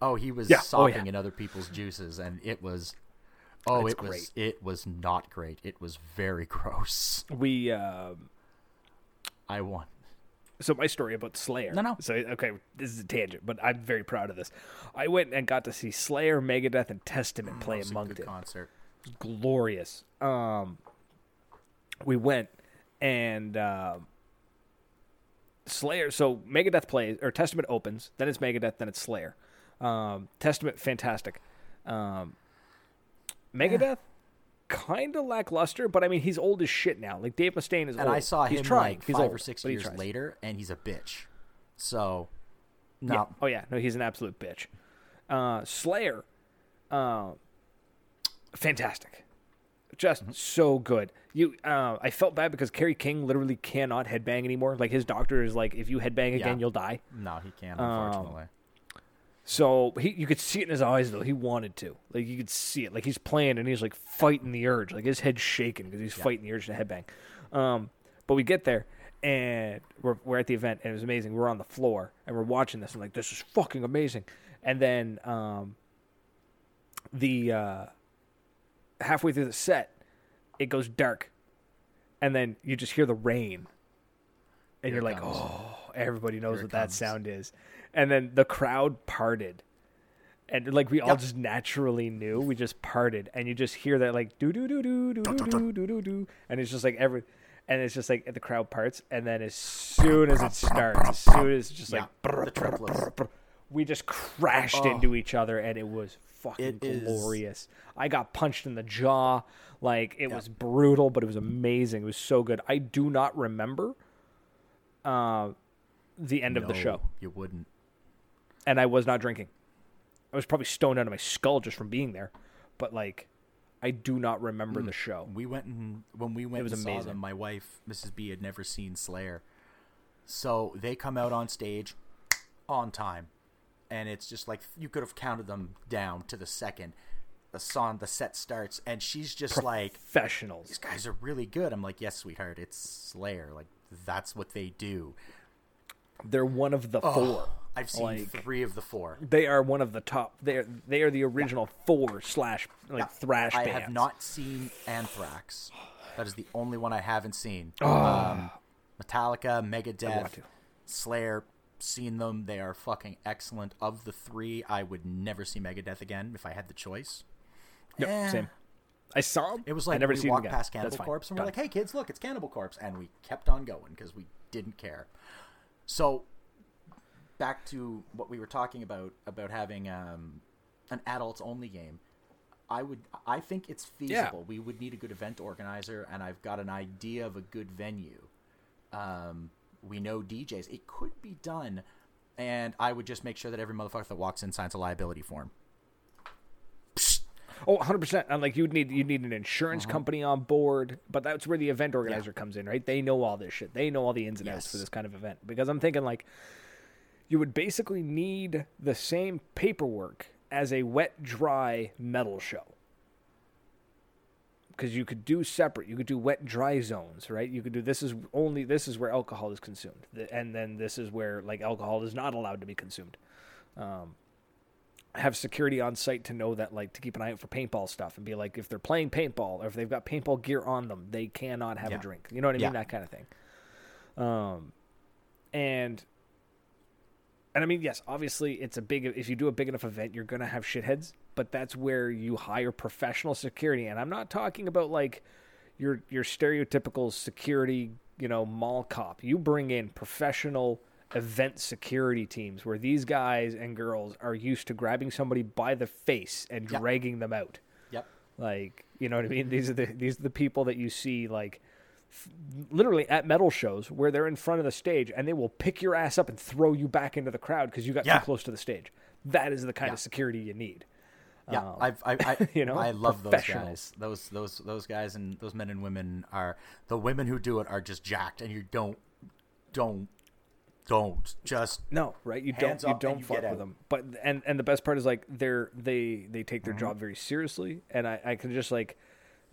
oh, he was Yeah. Oh, sopping yeah. in other people's juices, and it was, oh, That's it was, it was not great. It was very gross. We um, I won. so my story about Slayer. No, no. So okay, this is a tangent, but I'm very proud of this. I went and got to see Slayer, Megadeth, and Testament play It in was a Moncton. concert. glorious. Um, we went and um Slayer. So Megadeth plays or Testament opens, then it's Megadeth, then it's Slayer. Um, Testament fantastic. Um, Megadeth kind of lackluster, but I mean he's old as shit now. Like Dave Mustaine is And old. I saw he's him trying. like he's five old, or six years later, and he's a bitch. So, no, Yeah. Oh yeah, no, he's an absolute bitch. Uh, Slayer, uh, fantastic, just Mm-hmm. so good. You, uh, I felt bad because Kerry King literally cannot headbang anymore. Like his doctor is like, if you headbang again, Yeah. you'll die. no, he can't. Um, Unfortunately, So he, you could see it in his eyes though. He wanted to, like you could see it. Like he's playing and he's like fighting the urge. Like his head's shaking because he's fighting the urge to headbang. Um, but we get there and we're we're at the event and it was amazing. We're on the floor and we're watching this and like this is fucking amazing. And then um, the uh, halfway through the set, it goes dark, and then you just hear the rain, and Here you're like, comes. oh, everybody knows Here what that sound is. And then the crowd parted. And like we all just naturally knew, we just parted, and you just hear that like do do do do do do do do do do, and it's just like every, and it's just like the crowd parts, and then as soon as it starts, as soon as it's just Yeah, like brr, the brr, triplets. brr, brr, we just crashed Oh. into each other, and it was fucking It is- glorious. I got punched in the jaw, like it Yeah. was brutal, but it was amazing. It was so good. I do not remember, uh, the end of the show you wouldn't. And I was not drinking. I was probably stoned out of my skull just from being there, but like, I do not remember the mm. show. We went and when we went it was and saw amazing. them, my wife, Mrs. B, had never seen Slayer, so they come out on stage on time, and it's just like you could have counted them down to the second. The song, the set starts, and she's just like, Professionals. "These guys are really good." I'm like, "Yes, sweetheart, it's Slayer. Like that's what they do." They're one of the four. I've seen Like- three of the four. They are one of the top. They are they are the original four slash like thrash I bands. have not seen Anthrax. That is the only one I haven't seen. Ah. Um, Metallica, Megadeth. Slayer. Seen them. They are fucking excellent. Of the three, I would never see Megadeth again if I had the choice. Yep, Eh. same. I saw them. It was like I never we walked past Cannibal Corpse and we're like, "Hey kids, look, it's Cannibal Corpse," and we kept on going because we didn't care. So, back to what we were talking about about having um, an adults only game. I would, I think it's feasible. We would need a good event organizer, and I've got an idea of a good venue. Um, we know DJs. It could be done, and I would just make sure that every motherfucker that walks in signs a liability form. Oh, 100%. And like you'd need you'd need an insurance Uh-huh. company on board, but that's where the event organizer comes in, right? They know all this shit. They know all the ins and outs for this kind of event because I'm thinking like you would basically need the same paperwork as a wet dry metal show. Cuz you could do separate. You could do wet dry zones, right? You could do this is only this is where alcohol is consumed. And then this is where like alcohol is not allowed to be consumed have security on site to know that like to keep an eye out for paintball stuff and be like if they're playing paintball or if they've got paintball gear on them they cannot have Yeah. a drink you know what i mean Yeah. that kind of thing um and and i mean yes obviously it's a big if you do a big enough event you're gonna have shitheads but that's where you hire professional security and i'm not talking about like your your stereotypical security you know mall cop you bring in professional event security teams where these guys and girls are used to grabbing somebody by the face and Yep. dragging them out. Yep. Like, you know what I mean? These are the these are the people that you see like literally at metal shows where they're in front of the stage and they will pick your ass up and throw you back into the crowd because you got Yeah. too close to the stage. That is the kind Yeah. of security you need. Yeah, Um, I've, I, I, you know, I love those guys. Those, those, those guys and those men and women are the women who do it are just jacked, and you don't, don't, don't just No, right? You don't you don't fuck with them. But and and the best part is like they're they they take their Mm-hmm. job very seriously, and I I can just like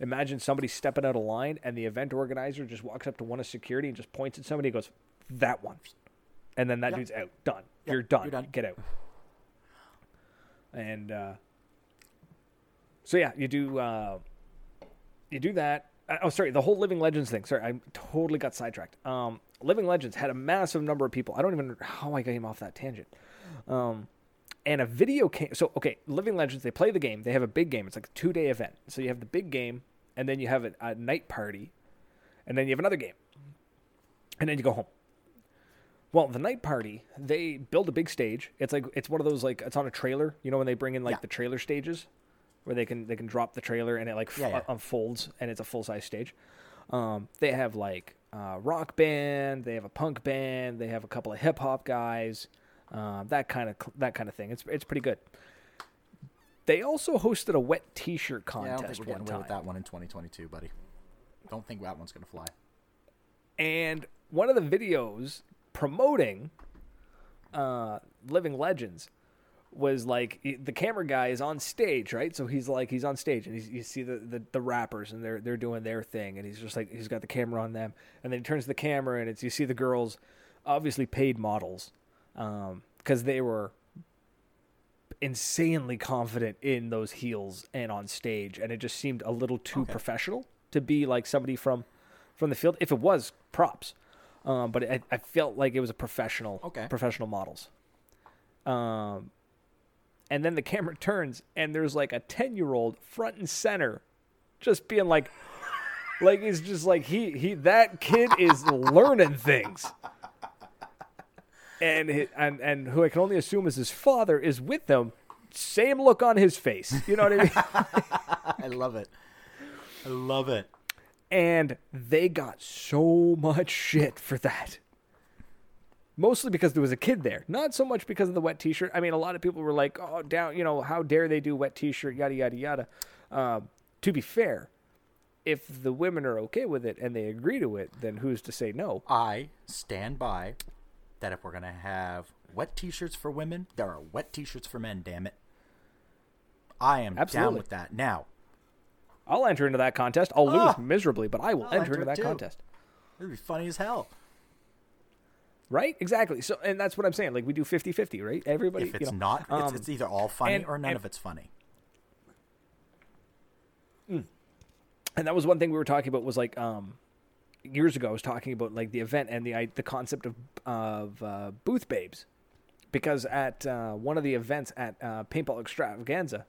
imagine somebody stepping out of line, and the event organizer just walks up to one of security and just points at somebody and goes, "That one," and then that Yep. dude's out. Done. Yep, You're done. you're done. Get out. And uh, so yeah, you do uh, you do that. Uh, oh, sorry, the whole Living Legends thing. Sorry, I totally got sidetracked. Um, Living Legends had a massive number of people. I don't even know how I got him off that tangent. Um, and a video came. So okay, Living Legends. They play the game. They have a big game. It's like a two day event. So you have the big game, and then you have a, a night party, and then you have another game, and then you go home. Well, the night party, they build a big stage. It's like it's one of those like it's on a trailer. You know when they bring in like Yeah. the trailer stages, where they can they can drop the trailer and it like f- Yeah, yeah. unfolds and it's a full size stage. Um, they have like a rock band, they have a punk band, they have a couple of hip hop guys, um, that kind of that kind of thing. It's it's pretty good. They also hosted a wet T-shirt Yeah, I don't contest think we're getting one away time. with that one in 2022, buddy. Don't think that one's gonna fly. and one of the videos promoting uh, Living Legends was like the camera guy is on stage, right? So he's like he's on stage, and he's, you see the, the the rappers, and they're they're doing their thing, and he's just like he's got the camera on them, and then he turns the camera, and it's you see the girls, obviously paid models, because they were insanely confident in those heels and on stage, and it just seemed a little too Okay. professional to be like somebody from from the field. If it was props, um, but I, I felt like it was a professional, Okay. professional models. Um, and then the camera turns, and there's like a ten year old front and center, just being like, like he's just like he he that kid is learning things. And, and and who I can only assume is his father is with them, same look on his face. You know what I mean? I love it. I love it. and they got so much shit for that. Mostly because there was a kid there, not so much because of the wet T-shirt. I mean, a lot of people were like, "Oh, down, you know, how dare they do wet T-shirt, yada yada yada." Um, to be fair, if the women are okay with it and they agree to it, then who's to say no? I stand by that if we're gonna have wet T-shirts for women, there are wet T-shirts for men. Damn it! I am down with that. Now, I'll enter into that contest. I'll lose Ah! miserably, but I will enter enter into that too. contest. it'd be funny as hell. Right? Exactly. So, and that's what I'm saying. Like we do 50-50, right? Everybody. If you it's know, not, it's, um, it's either all funny and- or none and- of it's funny. and that was one thing we were talking about was like um years ago I was talking about like the event and the I- the concept of of uh, booth babes. Because at uh, one of the events at uh, paintball extravaganza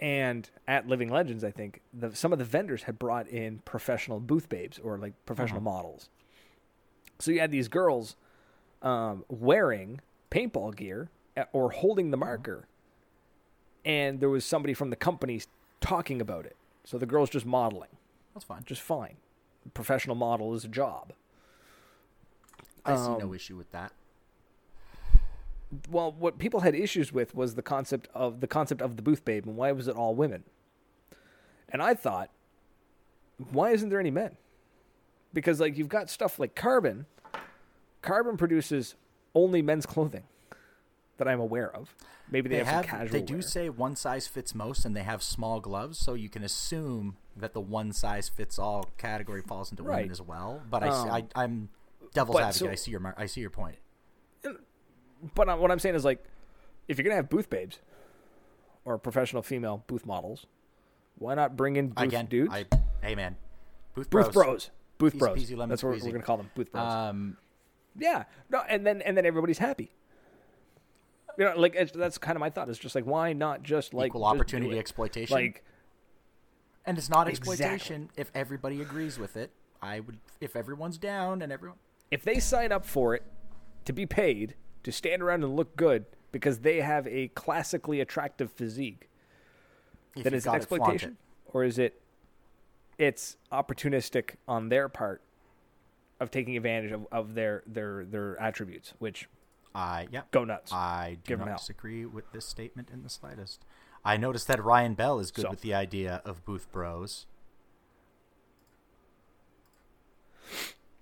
and at living legends i think the, some of the vendors had brought in professional booth babes or like professional models. So you had these girls um, wearing paintball gear uh, or holding the marker. And there was somebody from the company talking about it. So the girl's just modeling. That's fine. just fine. Professional model is a job. I see um, no issue with that. Well, what people had issues with was the concept of the concept of the booth babe and why was it all women? And I thought, why isn't there any men? Because like you've got stuff like Carbon. Carbon produces only men's clothing that I'm aware of. Maybe they, They have, have, some casual. they do wear. say one size fits most, and they have small gloves, so you can assume that the one size fits all category falls into Right. women as well. But I, Um, I, I'm devil's but advocate. so- I see your, I see your point. But what I'm saying is like, if you're gonna have booth babes or professional female booth models, why not bring in booth Again, dudes? I, hey man, booth booth bros. bros. Booth bros. peasy, lemon That's what we're gonna call them. Booth bros. Um, yeah. No, and then and then everybody's happy. You know, like it's, that's kind of my thought. It's just like why not just like equal opportunity exploitation. Like and it's not Exactly. exploitation if everybody agrees with it. I would, if everyone's down and everyone. if they sign up for it, to be paid to stand around and look good because they have a classically attractive physique, If then is it got flaunt exploitation or is it it's opportunistic on their part of taking advantage of, of their their their attributes, which I yeah. go nuts. I do Give not disagree with this statement in the slightest. I noticed that Ryan Bell is good So- with the idea of booth bros.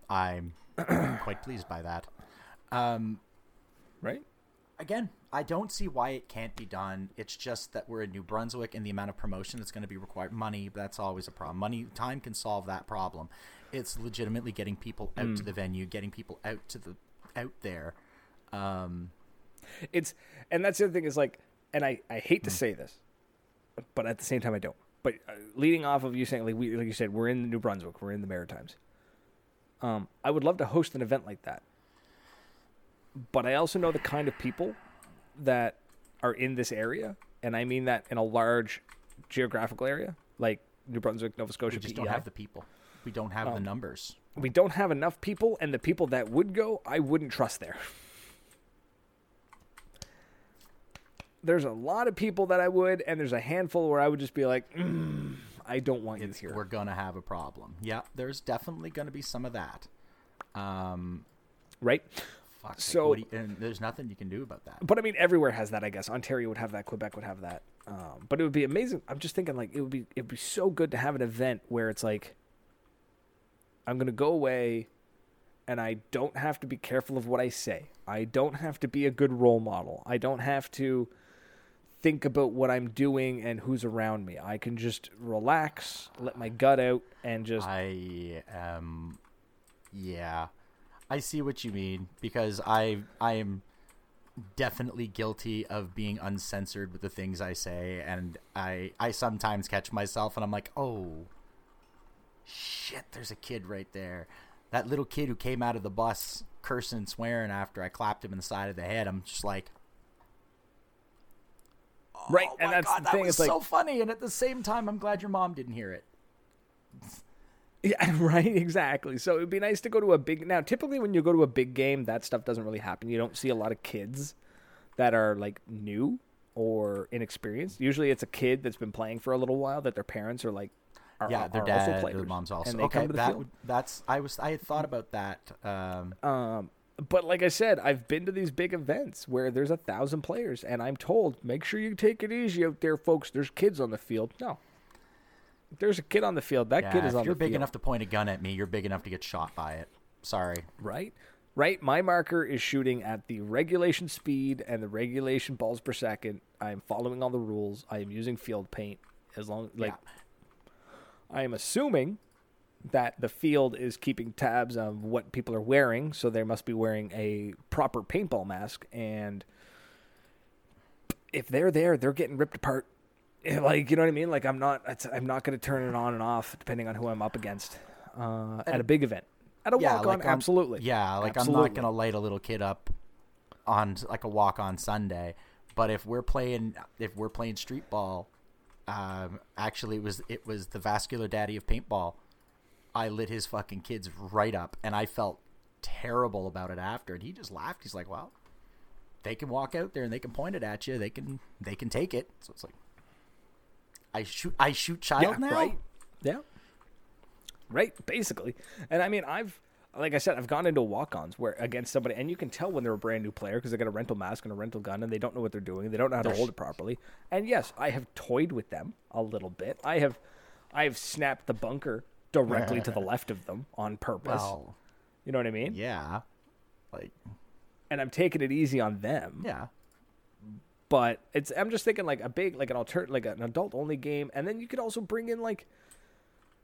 I'm quite pleased by that. Um, right? again, I don't see why it can't be done. It's just that we're in New Brunswick and the amount of promotion that's going to be required. Money, that's always a problem. Money, time can solve that problem. It's legitimately getting people out Mm. to the venue, getting people out to the out there. Um, It's and that's the other thing is like, and I I hate Hmm. to say this, but at the same time I don't. But uh, leading off of you saying like we like you said we're in New Brunswick, we're in the Maritimes. Um, I would love to host an event like that, but I also know the kind of people that are in this area, and I mean that in a large geographical area like New Brunswick, Nova Scotia, we just PEI. don't have the people. We don't have Oh. the numbers. we don't have enough people, and the people that would go, I wouldn't trust there. There's a lot of people that I would, and there's a handful where I would just be like, mm, I don't want you It's, here. we're gonna have a problem. Yeah, there's definitely gonna be some of that. Um, Right? fuck. So- do you- and there's nothing you can do about that. But I mean, everywhere has that. I guess Ontario would have that. Quebec would have that. Um, but it would be amazing. I'm just thinking, like, it would be it'd be so good to have an event where it's like, I'm gonna go away, and I don't have to be careful of what I say. I don't have to be a good role model. I don't have to think about what I'm doing and who's around me. I can just relax, let my gut out, and just I am. yeah, I see what you mean because I I am definitely guilty of being uncensored with the things I say, and I I sometimes catch myself and I'm like, oh shit, there's a kid right there. That little kid who came out of the bus cursing and swearing after I clapped him in the side of the head. I'm just like. Right, Oh and that's God, the that thing, was it's like- so funny, and at the same time, I'm glad your mom didn't hear it. Yeah, right, exactly. So it'd be nice to go to a big. Now, typically, when you go to a big game, that stuff doesn't really happen. You don't see a lot of kids that are like new or inexperienced. Usually, it's a kid that's been playing for a little while that their parents are like, are, yeah, their are dad, also their players, mom's also. and they okay, come to the that that's I was I had thought about that. Um, Um, but like I said, I've been to these big events where there's a thousand players, and I'm told, make sure you take it easy out there, folks. There's kids on the field. No. If there's a kid on the field, that yeah, kid is on the field. if you're big enough to point a gun at me, you're big enough to get shot by it. Sorry. right? Right? My marker is shooting at the regulation speed and the regulation balls per second. I am following all the rules. I am using field paint as long like I am assuming that the field is keeping tabs of what people are wearing, so they must be wearing a proper paintball mask and if they're there, they're getting ripped apart. Like, you know what I mean? Like I'm not I'm not going to turn it on and off depending on who I'm up against uh, at a big event. At a Yeah, walk like on, on- absolutely. Yeah, like I'm not gonna light a little kid up on like a walk on Sunday. But if we're playing, if we're playing street ball, um, actually it was it was the vascular daddy of paintball. I lit his fucking kids right up, and I felt terrible about it after. And he just laughed. He's like, "Well, they can walk out there and they can point it at you. They can they can take it." So it's like, I shoot I shoot child yeah, now. right? Yeah. Right, basically. And I mean, I've like I said, I've gone into walk-ons where against somebody, and you can tell when they're a brand new player because they got a rental mask and a rental gun, and they don't know what they're doing. They don't know how to hold it properly. And yes, I have toyed with them a little bit. I have, I have snapped the bunker directly to the left of them on purpose. Well, you know what I mean? yeah, like And I'm taking it easy on them. yeah. but it's I'm just thinking like a big like an alter like an adult only game, and then you could also bring in like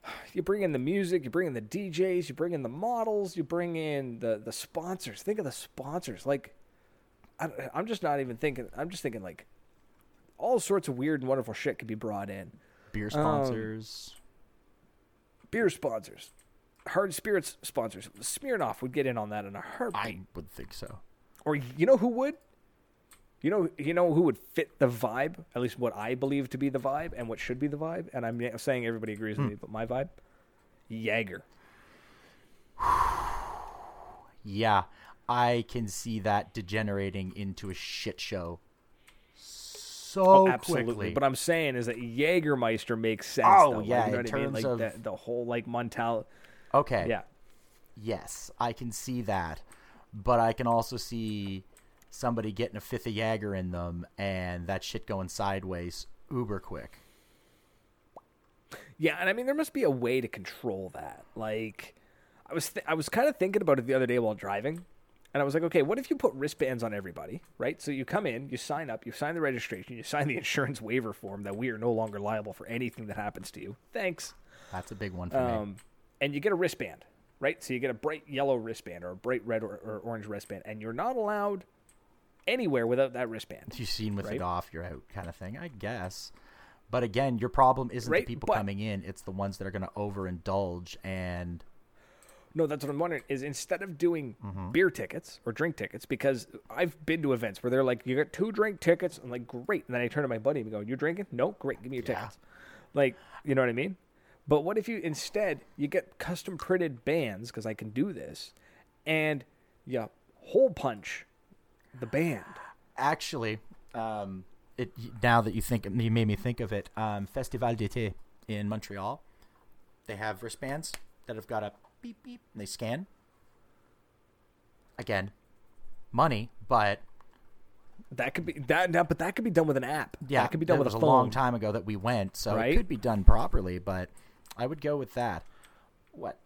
you bring in the music, you bring in the DJs, you bring in the models, you bring in the the sponsors. Think of the sponsors. Like I, I'm just not even thinking. I'm just thinking like all sorts of weird and wonderful shit could be brought in. Beer um, sponsors. Beer sponsors, hard spirits sponsors. Smirnoff would get in on that in a heartbeat. I would think so. Or you know who would? You know, you know who would fit the vibe, at least what I believe to be the vibe and what should be the vibe. And I'm saying everybody agrees with hmm. me, but my vibe, Jaeger. Yeah, I can see that degenerating into a shit show so Oh, absolutely. quickly. But I'm saying is that Jägermeister makes sense. Oh, though. Like, yeah, you know in what I mean? terms Like of- the, the whole like Montal. okay, Yeah, yes, I can see that, but I can also see somebody getting a fifth of Jaeger in them and that shit going sideways uber quick. yeah, and I mean there must be a way to control that. Like, I was th- I was kind of thinking about it the other day while driving, and I was like, okay, what if you put wristbands on everybody, right? So you come in, you sign up, you sign the registration, you sign the insurance waiver form that we are no longer liable for anything that happens to you. Thanks. That's a big one for me. Um, and you get a wristband, right? So you get a bright yellow wristband or a bright red or, or orange wristband, and you're not allowed anywhere without that wristband. You've seen with right? it off, you're out, kind of thing. I guess. But again, your problem isn't Right, the people but- coming in; it's the ones that are going to overindulge and No, that's what I'm wondering. Is instead of doing Mm-hmm. beer tickets or drink tickets, because I've been to events where they're like, "You got two drink tickets," I'm like, "Great," and then I turn to my buddy and go, "You drinking? No, great, give me your Yeah. tickets." Like, you know what I mean? But what if you instead you get custom printed bands because I can do this, and you hole punch the band. actually, um, it now that you think you made me think of it, um, Festival d'été in Montreal, they have wristbands that have got a beep beep, and they scan. Again, money, but That could be that, that, but that could be done with an app. yeah, that could be done that with was a a long time ago that we went, so Right? it could be done properly. But I would go with that. What?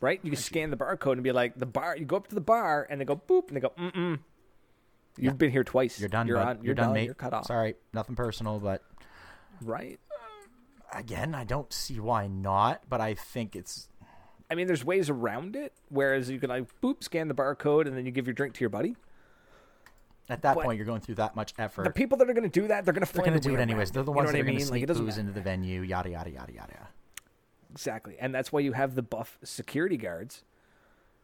right? You can scan the barcode and be like, the bar. You go up to the bar and they go boop, and they go, mm mm. You've been here twice. You're done. You're bud. on. You're, done, done. mate. You're cut off. Sorry, nothing personal, but Right. again, I don't see why not. But I think it's I mean, there's ways around it. Whereas you can like boop, scan the barcode, and then you give your drink to your buddy. at that But- point you're going through that much effort. The people that are going to do that, they're going to They're going to do it anyways. They're the ones you know that are going to Like, sneak doesn't booze matter. into the venue. Yada yada yada yada. Exactly, and that's why you have the buff security guards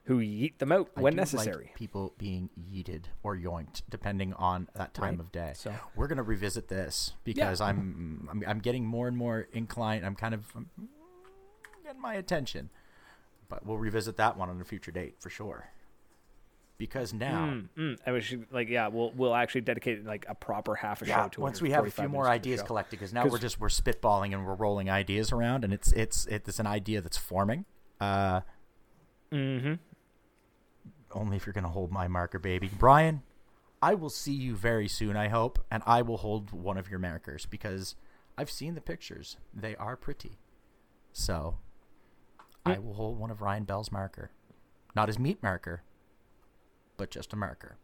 who yeet them out I when do like necessary. people being yeeted or yoinked, depending on that time Right. of day. So- we're going to revisit this because I'm, I'm I'm getting more and more inclined. I'm kind of I'm getting my attention, but we'll revisit that one on a future date for sure. Because now, Mm, mm. We should like, yeah, we'll we'll actually dedicate like a proper half a yeah, show to it. once we have a few more minutes to the ideas collected, because now we're just we're spitballing and we're rolling ideas around, and it's it's it's an idea that's forming. Uh, mm-hmm. only if you're going to hold my marker, baby. Brian, I will see you very soon, I hope, and I will hold one of your markers because I've seen the pictures. They are pretty. So I will hold one of Ryan Bell's marker. Not his meat marker, but just a marker.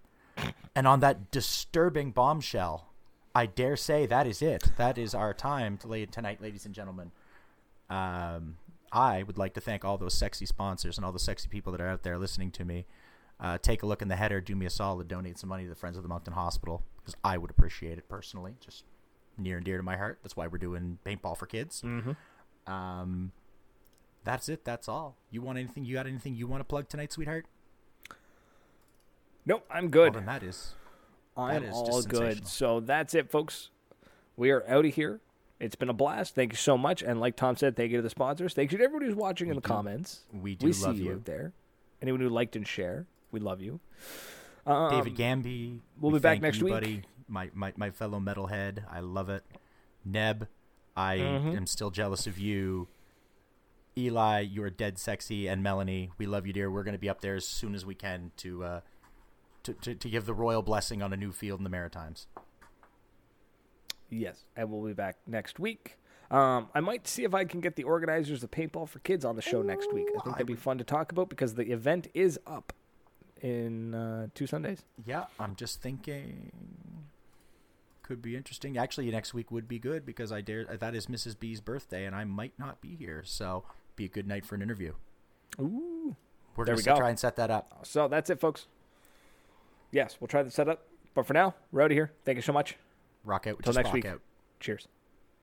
And on that disturbing bombshell, I dare say that is it. That is our time to lay tonight, ladies and gentlemen. Um, I would like to thank all those sexy sponsors and all the sexy people that are out there listening to me. Uh, take a look in the header. Do me a solid. Donate some money to the Friends of the Moncton Hospital because I would appreciate it personally. Just near and dear to my heart. That's why we're doing paintball for kids. Mm-hmm. Um, that's it. That's all. You want anything? You got anything you want to plug tonight, sweetheart? Nope, I'm Well, good. then that is. I'm is all good. So that's it, folks. We are out of here. It's been a blast. Thank you so much. And like Tom said, thank you to the sponsors. Thank you to everybody who's watching in the do- comments. we do we love you out there. Anyone who liked and share, we love you. Um, David Gamby. we'll we be back next you, week. buddy. My, my my fellow metalhead. I love it. Neb, I Mhm. am still jealous of you. Eli, you're dead sexy, and Melanie, we love you, dear. We're going to be up there as soon as we can to, uh, to, to to give the royal blessing on a new field in the Maritimes. Yes, and we'll be back next week. Um, I might see if I can get the organizers of Paintball for Kids on the show next week. I think that'd be fun to talk about because the event is up in uh, two Sundays. Yeah, I'm just thinking could be interesting. Actually, next week would be good because I dare that is Mrs. B's birthday and I might not be here, so be a good night for an interview. Ooh. We're going to go. try and set that up. So that's it, folks. Yes, we'll try to set up. But for now, we're out of here. Thank you so much. Rock out, Till just next week. out. Cheers.